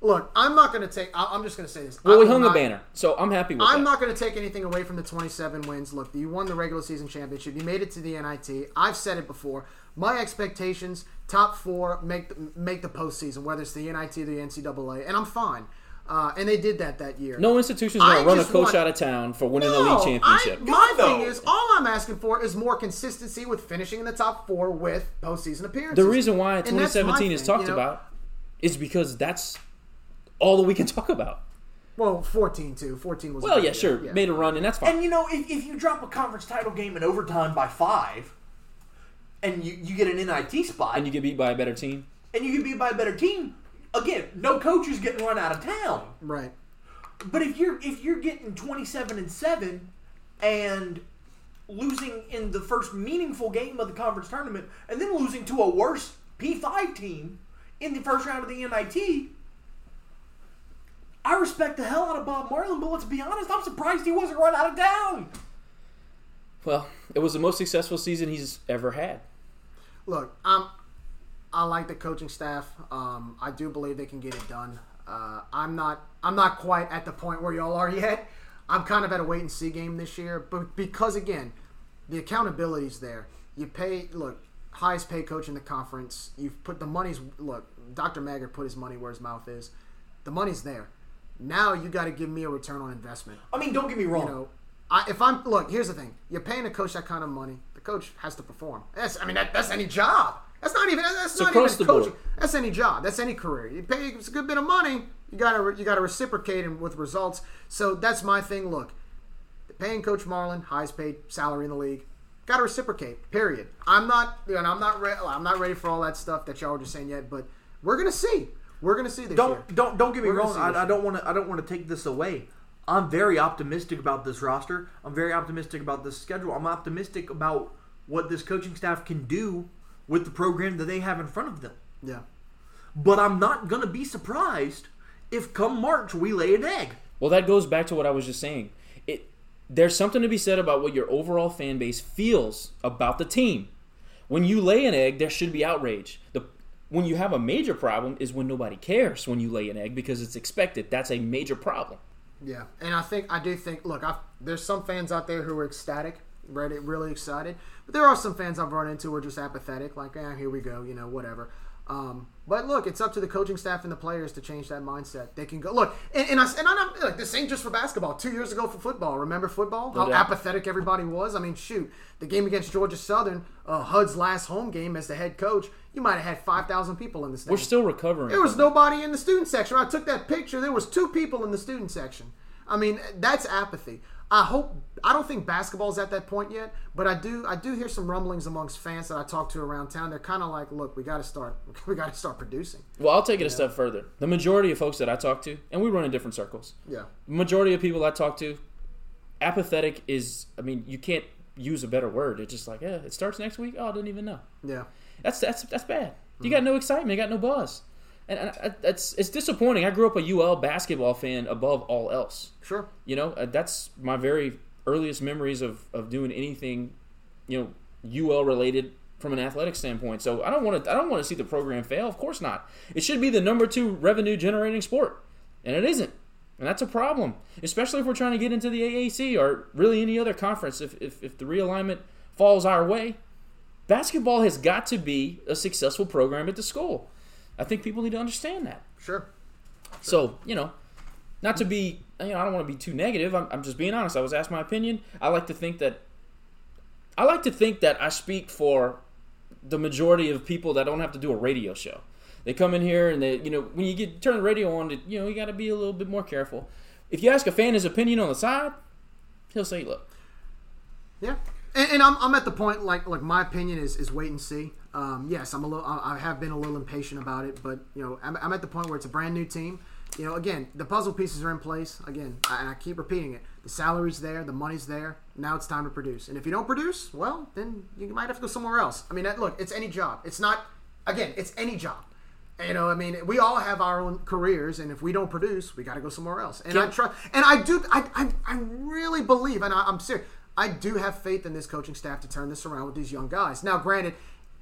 Look, I'm not going to take. I- I'm just going to say this. Well, I we hung not- a banner, so I'm happy with I'm that. not going to take anything away from the 27 wins. Look, you won the regular season championship. You made it to the NIT. I've said it before. My expectations: top four, make the, make the postseason, whether it's the NIT or the NCAA, and I'm fine. Uh, and they did that that year. no institution's going to run a coach want- out of town for winning No, the league championship. I, my Good, thing though. is, all I'm asking for is more consistency with finishing in the top four with postseason appearances. the reason why And 2017 is thing, talked you know? about is because that's all that we can talk about. Well, 14 too. 14 was. Well, yeah, year. sure, Yeah. made a run, and that's fine. And you know, if, if you drop a conference title game in overtime by five, and you, you get an NIT spot, and you get beat by a better team. and you get beat by a better team, again, no coach is getting run out of town. Right. But if you're if you're getting 27 and seven, and losing in the first meaningful game of the conference tournament, and then losing to a worse P5 team in the first round of the NIT. I respect the hell out of Bob Marlin, but let's be honest, I'm surprised he wasn't run out of town. Well, it was the most successful season he's ever had. Look, um, I like the coaching staff. Um, I do believe they can get it done. Uh, I'm not. I'm not quite at the point where y'all are yet. I'm kind of at a wait and see game this year, but because again, the accountability's there. You pay. Look, highest paid coach in the conference. You've put the money's. Look, Dr. Maggard put his money where his mouth is. The money's there. Now you got to give me a return on investment. I mean, don't get me wrong. You know, I, if I'm look, here's the thing: you're paying a coach that kind of money. The coach has to perform. That's I mean that, that's any job. That's not even that's not even coaching. board. That's any job. That's any career. You pay it's a good bit of money. You gotta you gotta reciprocate and with results. So that's my thing. Look, paying Coach Marlin highest paid salary in the league. Got to reciprocate. Period. I'm not. And I'm not. Re- I'm not ready for all that stuff that y'all were just saying yet. But we're gonna see. We're gonna see this don't don't don't get me We're wrong. I, I don't want to I don't want to take this away. I'm very optimistic about this roster. I'm very optimistic about this schedule. I'm optimistic about what this coaching staff can do with the program that they have in front of them. Yeah. But I'm not gonna be surprised if come March we lay an egg. Well, that goes back to what I was just saying. It there's something to be said about what your overall fan base feels about the team. When you lay an egg, there should be outrage. The when you have a major problem is when nobody cares when you lay an egg because it's expected. That's a major problem. Yeah, and I think I do think. Look, i there's some fans out there who are ecstatic, ready, really excited, but there are some fans I've run into who are just apathetic, like, "Yeah, here we go," you know, whatever. Um, but look, it's up to the coaching staff and the players to change that mindset. They can go look, and, and I and I'm look, this ain't just for basketball. Two years ago for football, remember football? How doubt. apathetic everybody was. I mean, shoot, the game against Georgia Southern, uh, Hud's last home game as the head coach, you might have had five thousand people in the stadium. We're still recovering. There was nobody in the student section. I took that picture. There was two people in the student section. I mean, that's apathy. I hope. I don't think basketball's at that point yet, but I do. I do hear some rumblings amongst fans that I talk to around town. They're kind of like, "Look, we got to start. We got to start producing." Well, I'll take it a step further. The majority of folks that I talk to, and we run in different circles. Yeah. majority of people I talk to, apathetic is. I mean, you can't use a better word. It's just like, yeah, it starts next week. Oh, I didn't even know. Yeah. That's that's that's bad. You Mm-hmm. got no excitement. You got no buzz, and, I, that's it's disappointing. I grew up a UL basketball fan above all else. Sure. You know, uh, that's my very earliest memories of of doing anything, you know, UL related from an athletic standpoint. So I don't want to I don't want to see the program fail. Of course not. It should be the number two revenue generating sport, and it isn't. And that's a problem, especially if we're trying to get into the AAC or really any other conference. If, if, if the realignment falls our way, basketball has got to be a successful program at the school. I think people need to understand that. Sure. So, you know, not to be, you know, I don't want to be too negative. I'm, I'm just being honest. I was asked my opinion. I like to think that, I like to think that I speak for the majority of people that don't have to do a radio show. They come in here and they, you know, when you get turn the radio on, you know, you got to be a little bit more careful. If you ask a fan his opinion on the side, he'll say, "Look, Yeah, and, and I'm, I'm at the point like like my opinion is is wait and see. Um, yes, I'm a little I have been a little impatient about it, but you know I'm, I'm at the point where it's a brand new team. You know, again, the puzzle pieces are in place. Again, I, and I keep repeating it. The salary's there, the money's there. Now it's time to produce. And if you don't produce, well, then you might have to go somewhere else. I mean, that, look, it's any job. It's not. Again, it's any job. You know, I mean, we all have our own careers, and if we don't produce, we got to go somewhere else. And I try, and I do, I, I, I really believe, and I, I'm serious. I do have faith in this coaching staff to turn this around with these young guys. Now, granted,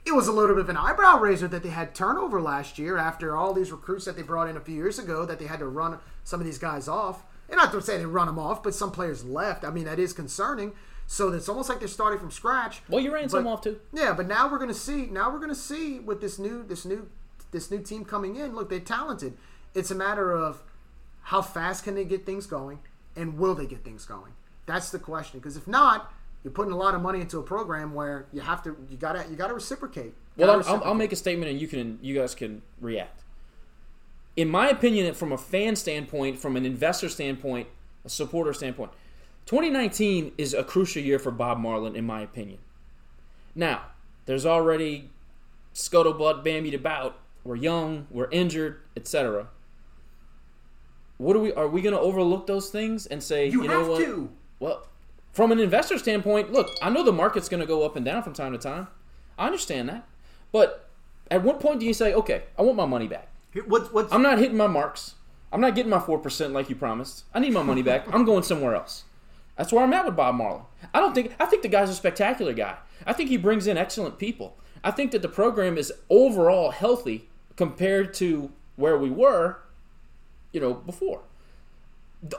it was a little bit of an eyebrow raiser that they had turnover last year after all these recruits that they brought in a few years ago that they had to run some of these guys off. And not to say they run them off, but some players left. I mean, that is concerning. So it's almost like they're starting from scratch. well, you ran some off too." Yeah, but now we're gonna see. Now we're gonna see with this new, this new, this new team coming in. Look, they're talented. It's a matter of how fast can they get things going, and will they get things going? That's the question. Because if not, you're putting a lot of money into a program where you have to, you gotta, you gotta reciprocate. Well, Gotta I'll, I'll, make a statement, and you can, you guys can react. In my opinion, from a fan standpoint, from an investor standpoint, a supporter standpoint, 2019 is a crucial year for Bob Marlin, in my opinion. Now, there's already scuttlebutt bandied about. We're young, we're injured, etc. What are we? Are we going to overlook those things and say, You, you, know have what? to. Well, from an investor standpoint, look, I know the market's going to go up and down from time to time. I understand that. But at what point do you say, okay, I want my money back? What's what's I'm not hitting my marks. I'm not getting my 4% like you promised. I need my money back. I'm going somewhere else. That's where I'm at with Bob Marlin. I don't think I think the guy's a spectacular guy. I think he brings in excellent people. I think that the program is overall healthy compared to where we were, you know, before.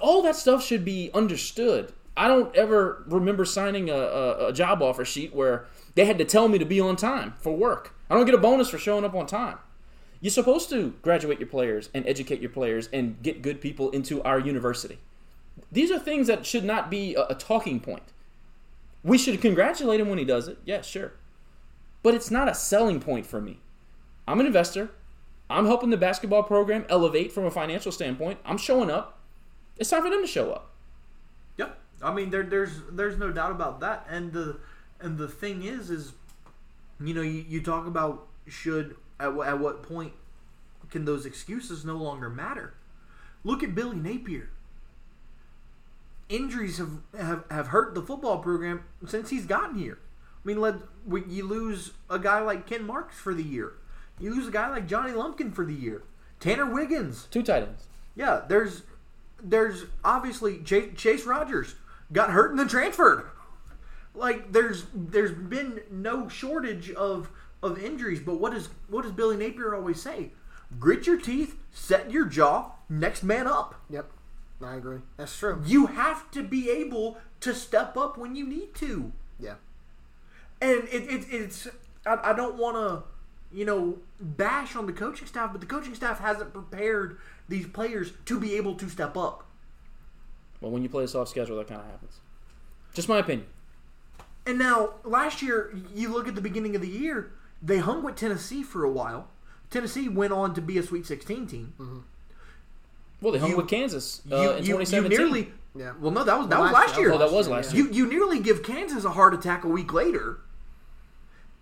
All that stuff should be understood. I don't ever remember signing a, a, a job offer sheet where they had to tell me to be on time for work. I don't get a bonus for showing up on time. You're supposed to graduate your players and educate your players and get good people into our university. These are things that should not be a, a talking point. We should congratulate him when he does it. Yeah, sure. But it's not a selling point for me. I'm an investor. I'm helping the basketball program elevate from a financial standpoint. I'm showing up. It's time for them to show up. I mean, there, there's there's no doubt about that. And the and the thing is, is you know, you, you talk about should at what at what point can those excuses no longer matter? Look at Billy Napier. Injuries have, have, have hurt the football program since he's gotten here. I mean, let we, you lose a guy like Ken Marks for the year. You lose a guy like Johnny Lumpkin for the year. Tanner Wiggins. Two ends. Yeah, there's there's obviously Chase, Chase Rogers got hurt and then transferred. Like there's there's been no shortage of of injuries, but what does what does Billy Napier always say? Grit your teeth, set your jaw, next man up. Yep, I agree. That's true. You have to be able to step up when you need to. Yeah. And it, it, it's I, I don't want to, you know, bash on the coaching staff, but the coaching staff hasn't prepared these players to be able to step up. But when you play a soft schedule, that kind of happens. Just my opinion. And now, last year, you look at the beginning of the year, they hung with Tennessee for a while. Tennessee went on to be a Sweet 16 team. Well, they hung You- with Kansas uh, you, in you, you 2017. nearly. Yeah. Well, no, that was that Well, was last last year. year. Oh, that was last year. You you nearly give Kansas a heart attack a week later,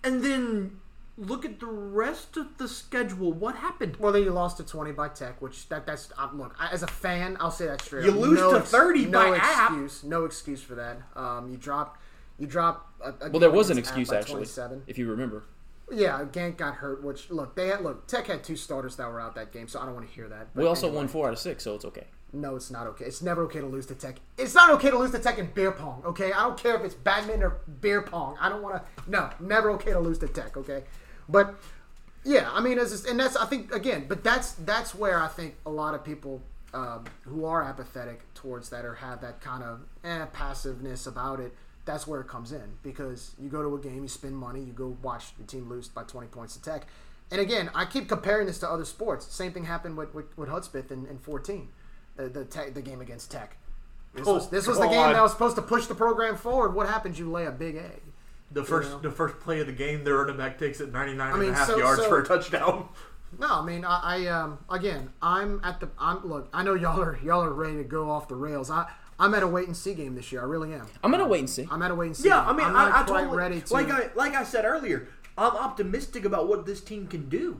and then look at the rest of the schedule. What happened? Well, then you lost to twenty by Tech, which that that's uh, look I- as a fan, I'll say that straight. You up. lose no to ex- 30 no by App. excuse, no excuse for that. Um, you drop, you drop. A, a Well, there was an excuse actually, 27. if you remember. Yeah, Gank got hurt. Which look, they had look. Tech had two starters that were out that game, so I don't want to hear that. But We also anyway, won four out of six, so it's okay. No, it's not okay. It's never okay to lose to Tech. It's not okay to lose to Tech in beer pong. Okay, I don't care if it's badminton or beer pong. I don't want to. No, never okay to lose to Tech. Okay, but yeah, I mean, as and that's I think again, but that's that's where I think a lot of people um, who are apathetic towards that or have that kind of eh, passiveness about it, that's where it comes in because you go to a game, you spend money, you go watch your team lose by 20 points to Tech. And again, I keep comparing this to other sports. Same thing happened with, with, with Hudspeth in, in 14, the, the, tech, the game against Tech. This, Oh, was, this was the game that was supposed to push the program forward. What happens? You lay a big egg. The first know? the first play of the game, their running back takes it 99 I and a half so- yards so- for a touchdown. No, I mean, I, I um again, I'm at the I'm look. I know y'all are y'all are ready to go off the rails. I I'm at a wait and see game this year. I really am. I'm gonna wait and see. I'm at a wait and see. Yeah, game. I mean, I'm not I, I quite totally ready to. like I like I said earlier. I'm optimistic about what this team can do,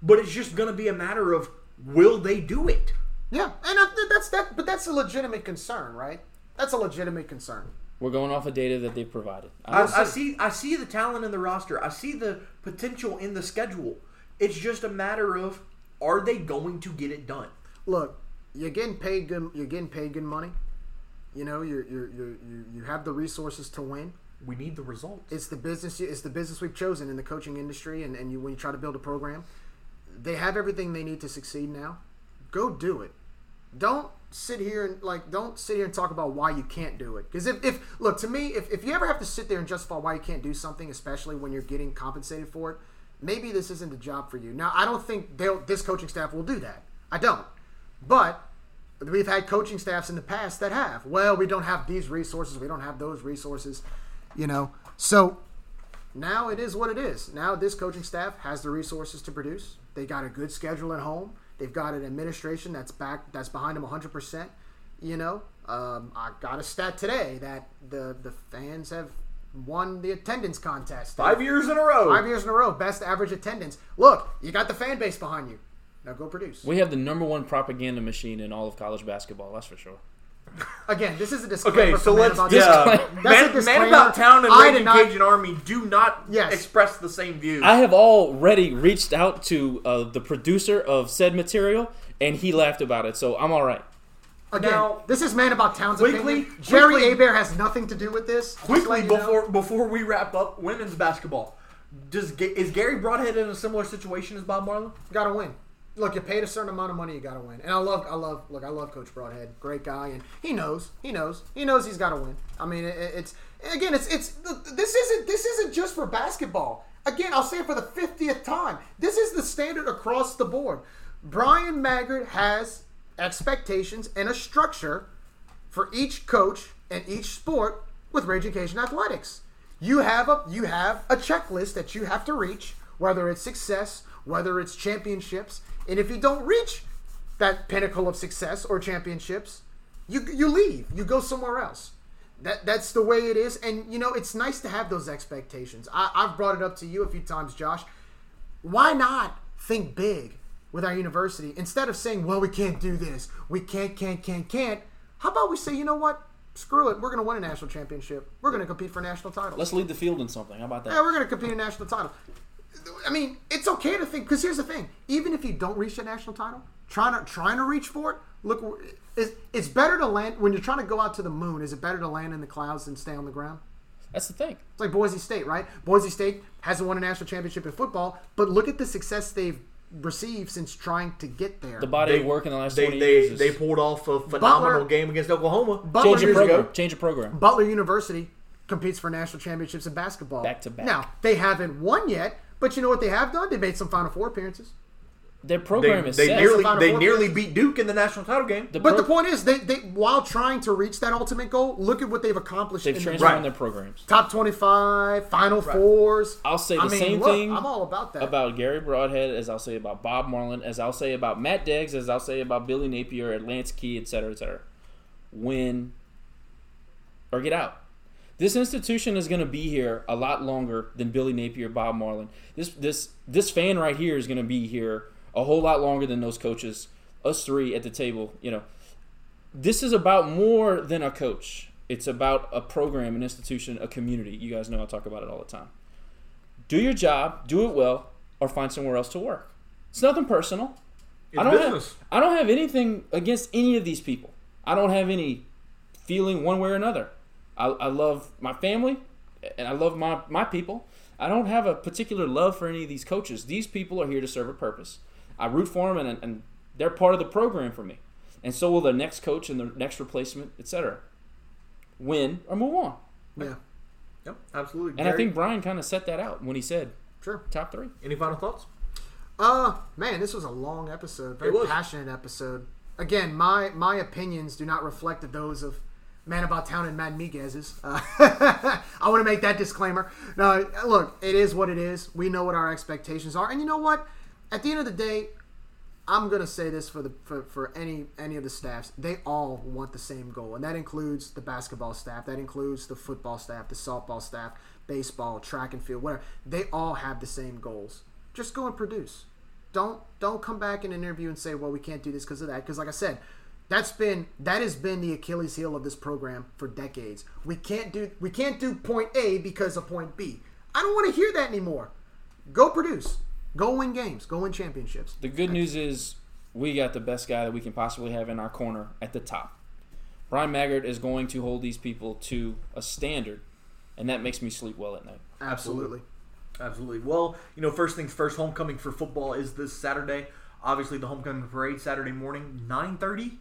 but it's just going to be a matter of will they do it? yeah, and I, that's that. But that's a legitimate concern, right? That's a legitimate concern. We're going off of data that they've provided. I, I, I see I see the talent in the roster. I see the potential in the schedule. It's just a matter of are they going to get it done? Look, you're getting paid good. You're getting paid good money. You know, you're, you're, you're, you you have the resources to win. We need the results. It's the business. It's the business we've chosen in the coaching industry, and, and you when you try to build a program, they have everything they need to succeed now. Go do it. Don't sit here and like don't sit here and talk about why you can't do it. Because if, if look to me, if, if you ever have to sit there and justify why you can't do something, especially when you're getting compensated for it, maybe this isn't the job for you. Now I don't think they'll this coaching staff will do that. I don't. But we've had coaching staffs in the past that have. Well, we don't have these resources. We don't have those resources. You know. So now it is what it is. Now this coaching staff has the resources to produce. They got a good schedule at home. They've got an administration that's back that's behind them 100%. You know, um, I got a stat today that the the fans have won the attendance contest. Five years in a row. Five years in a row, best average attendance. Look, you got the fan base behind you. Now go produce. we have the number one propaganda machine in all of college basketball. That's for sure. Again, this is a disclaimer. Okay, so let's About yeah. Town. Disclaimer. That's a Man, Man. About Town and I did Raging not- Cajun Army do not Yes. express the same views. I have already reached out to uh, the producer of said material, and he laughed about it. So I'm all right. Again, Now- this is Man About Town's Quickly- opinion. Jerry quickly- Abear has nothing to do with this. Quickly letting you know. before before we wrap up, women's basketball. Does is Gary Brodhead in a similar situation as Bob Marlin? gotta win. Look, you paid a certain amount of money, you gotta win. And I love, I love, look, I love Coach Brodhead, great guy, and he knows, he knows, he knows he's gotta win. I mean, it, it's again, it's it's this isn't this isn't just for basketball. Again, I'll say it for the fiftieth time. This is the standard across the board. Brian Maggard has expectations and a structure for each coach and each sport with Raging Cajun Athletics. You have a you have a checklist that you have to reach, whether it's success, whether it's championships, and if you don't reach that pinnacle of success or championships, you you leave. You go somewhere else. That that's the way it is, and you know it's nice to have those expectations. I, I've brought it up to you a few times, Josh. Why not think big with our university instead of saying, "Well, we can't do this, we can't, can't, can't, can't." How about we say, you know what? Screw it. We're going to win a national championship. We're going to compete for a national titles. Let's lead the field in something. How about that? Yeah, we're going to compete in a national title. I mean, it's okay to think because here's the thing: even if you don't reach a national title, trying to trying to reach for it, look, it's, it's better to land when you're trying to go out to the moon. Is it better to land in the clouds than stay on the ground? That's the thing. It's like Boise State, right? Boise State hasn't won a national championship in football, but look at the success they've received since trying to get there. The body They of work in the last they 20 they, years is they pulled off a phenomenal Butler- game against Oklahoma. Butler change your years program. ago- Change your program. Butler University competes for national championships in basketball. Back to back. Now they haven't won yet, but you know what they have done? They made some Final Four appearances. Their They, program is they set. nearly Final they nearly beat Duke in the national title game. The But pro- the point is, they, they while trying to reach that ultimate goal, look at what they've accomplished. they've in transformed the their programs. top twenty-five, Final Fours. I'll say the I mean, same look, thing I'm all about that. about Gary Brodhead as I'll say about Bob Marlin, as I'll say about Matt Deggs, as I'll say about Billy Napier, at Lance Key, et cetera, et cetera. Win or get out. This institution is going to be here a lot longer than Billy Napier, Bob Marlin. This this this fan right here is going to be here a whole lot longer than those coaches. Us three at the table, you know. This is about more than a coach. It's about a program, an institution, a community. You guys know I talk about it all the time do your job, do it well, or find somewhere else to work. It's nothing personal. I don't business. have I don't have anything against any of these people. I don't have any feeling one way or another. I, I love my family and I love my, my people. I don't have a particular love for any of these coaches. These people are here to serve a purpose. I root for them and, and they're part of the program for me. and so will the next coach and the next replacement, etc. Win or move on. Yeah, Yep, absolutely. And I think Brian kind of set that out when he said sure. top three. any final thoughts? Uh, man, this was a long episode. Very It was. passionate episode. Again, my my opinions do not reflect those of Man About Town and Matt Miguez's. Uh, I want to make that disclaimer. No, look, it is what it is. We know what our expectations are, and you know what? At the end of the day, I'm gonna say this for the for, for any any of the staffs. They all want the same goal, and that includes the basketball staff. That includes the football staff, the softball staff, baseball, track and field, whatever. They all have the same goals. Just go and produce. Don't don't come back in an interview and say, "Well, we can't do this because of that." Because, like I said, that's been that has been the Achilles heel of this program for decades. We can't do we can't do point A because of point B. I don't want to hear that anymore. Go produce. Go win games. Go win championships. The good news is we got the best guy that we can possibly have in our corner at the top. Brian Maggard is going to hold these people to a standard, and that makes me sleep well at night. Absolutely. Absolutely. Well, you know, first things first, homecoming for football is this Saturday. Obviously, the homecoming parade Saturday morning, 9.30,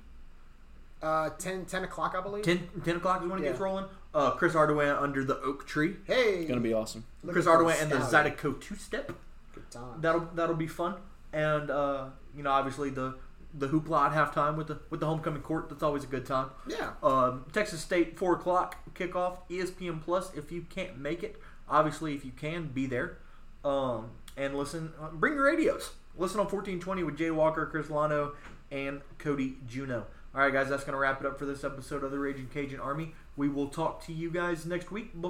Uh, 10, 10 o'clock, I believe. 10, 10 o'clock is when it gets rolling. Uh, Chris Ardoin under the oak tree. Hey, It's gonna be awesome. look Chris at those Ardoin and the stallions. Zydeco two-step. Good time. That'll that'll be fun. And uh, you know, obviously the the hoopla at halftime with the with the homecoming court. That's always a good time. Yeah. Um, Texas State four o'clock kickoff. ESPN Plus. If you can't make it, obviously if you can, be there. Um, and listen. Uh, bring your radios. Listen on fourteen twenty with Jay Walker, Chris Lano, and Cody Juno. All right, guys, that's gonna wrap it up for this episode of the Raging Cajun Army. We will talk to you guys next week.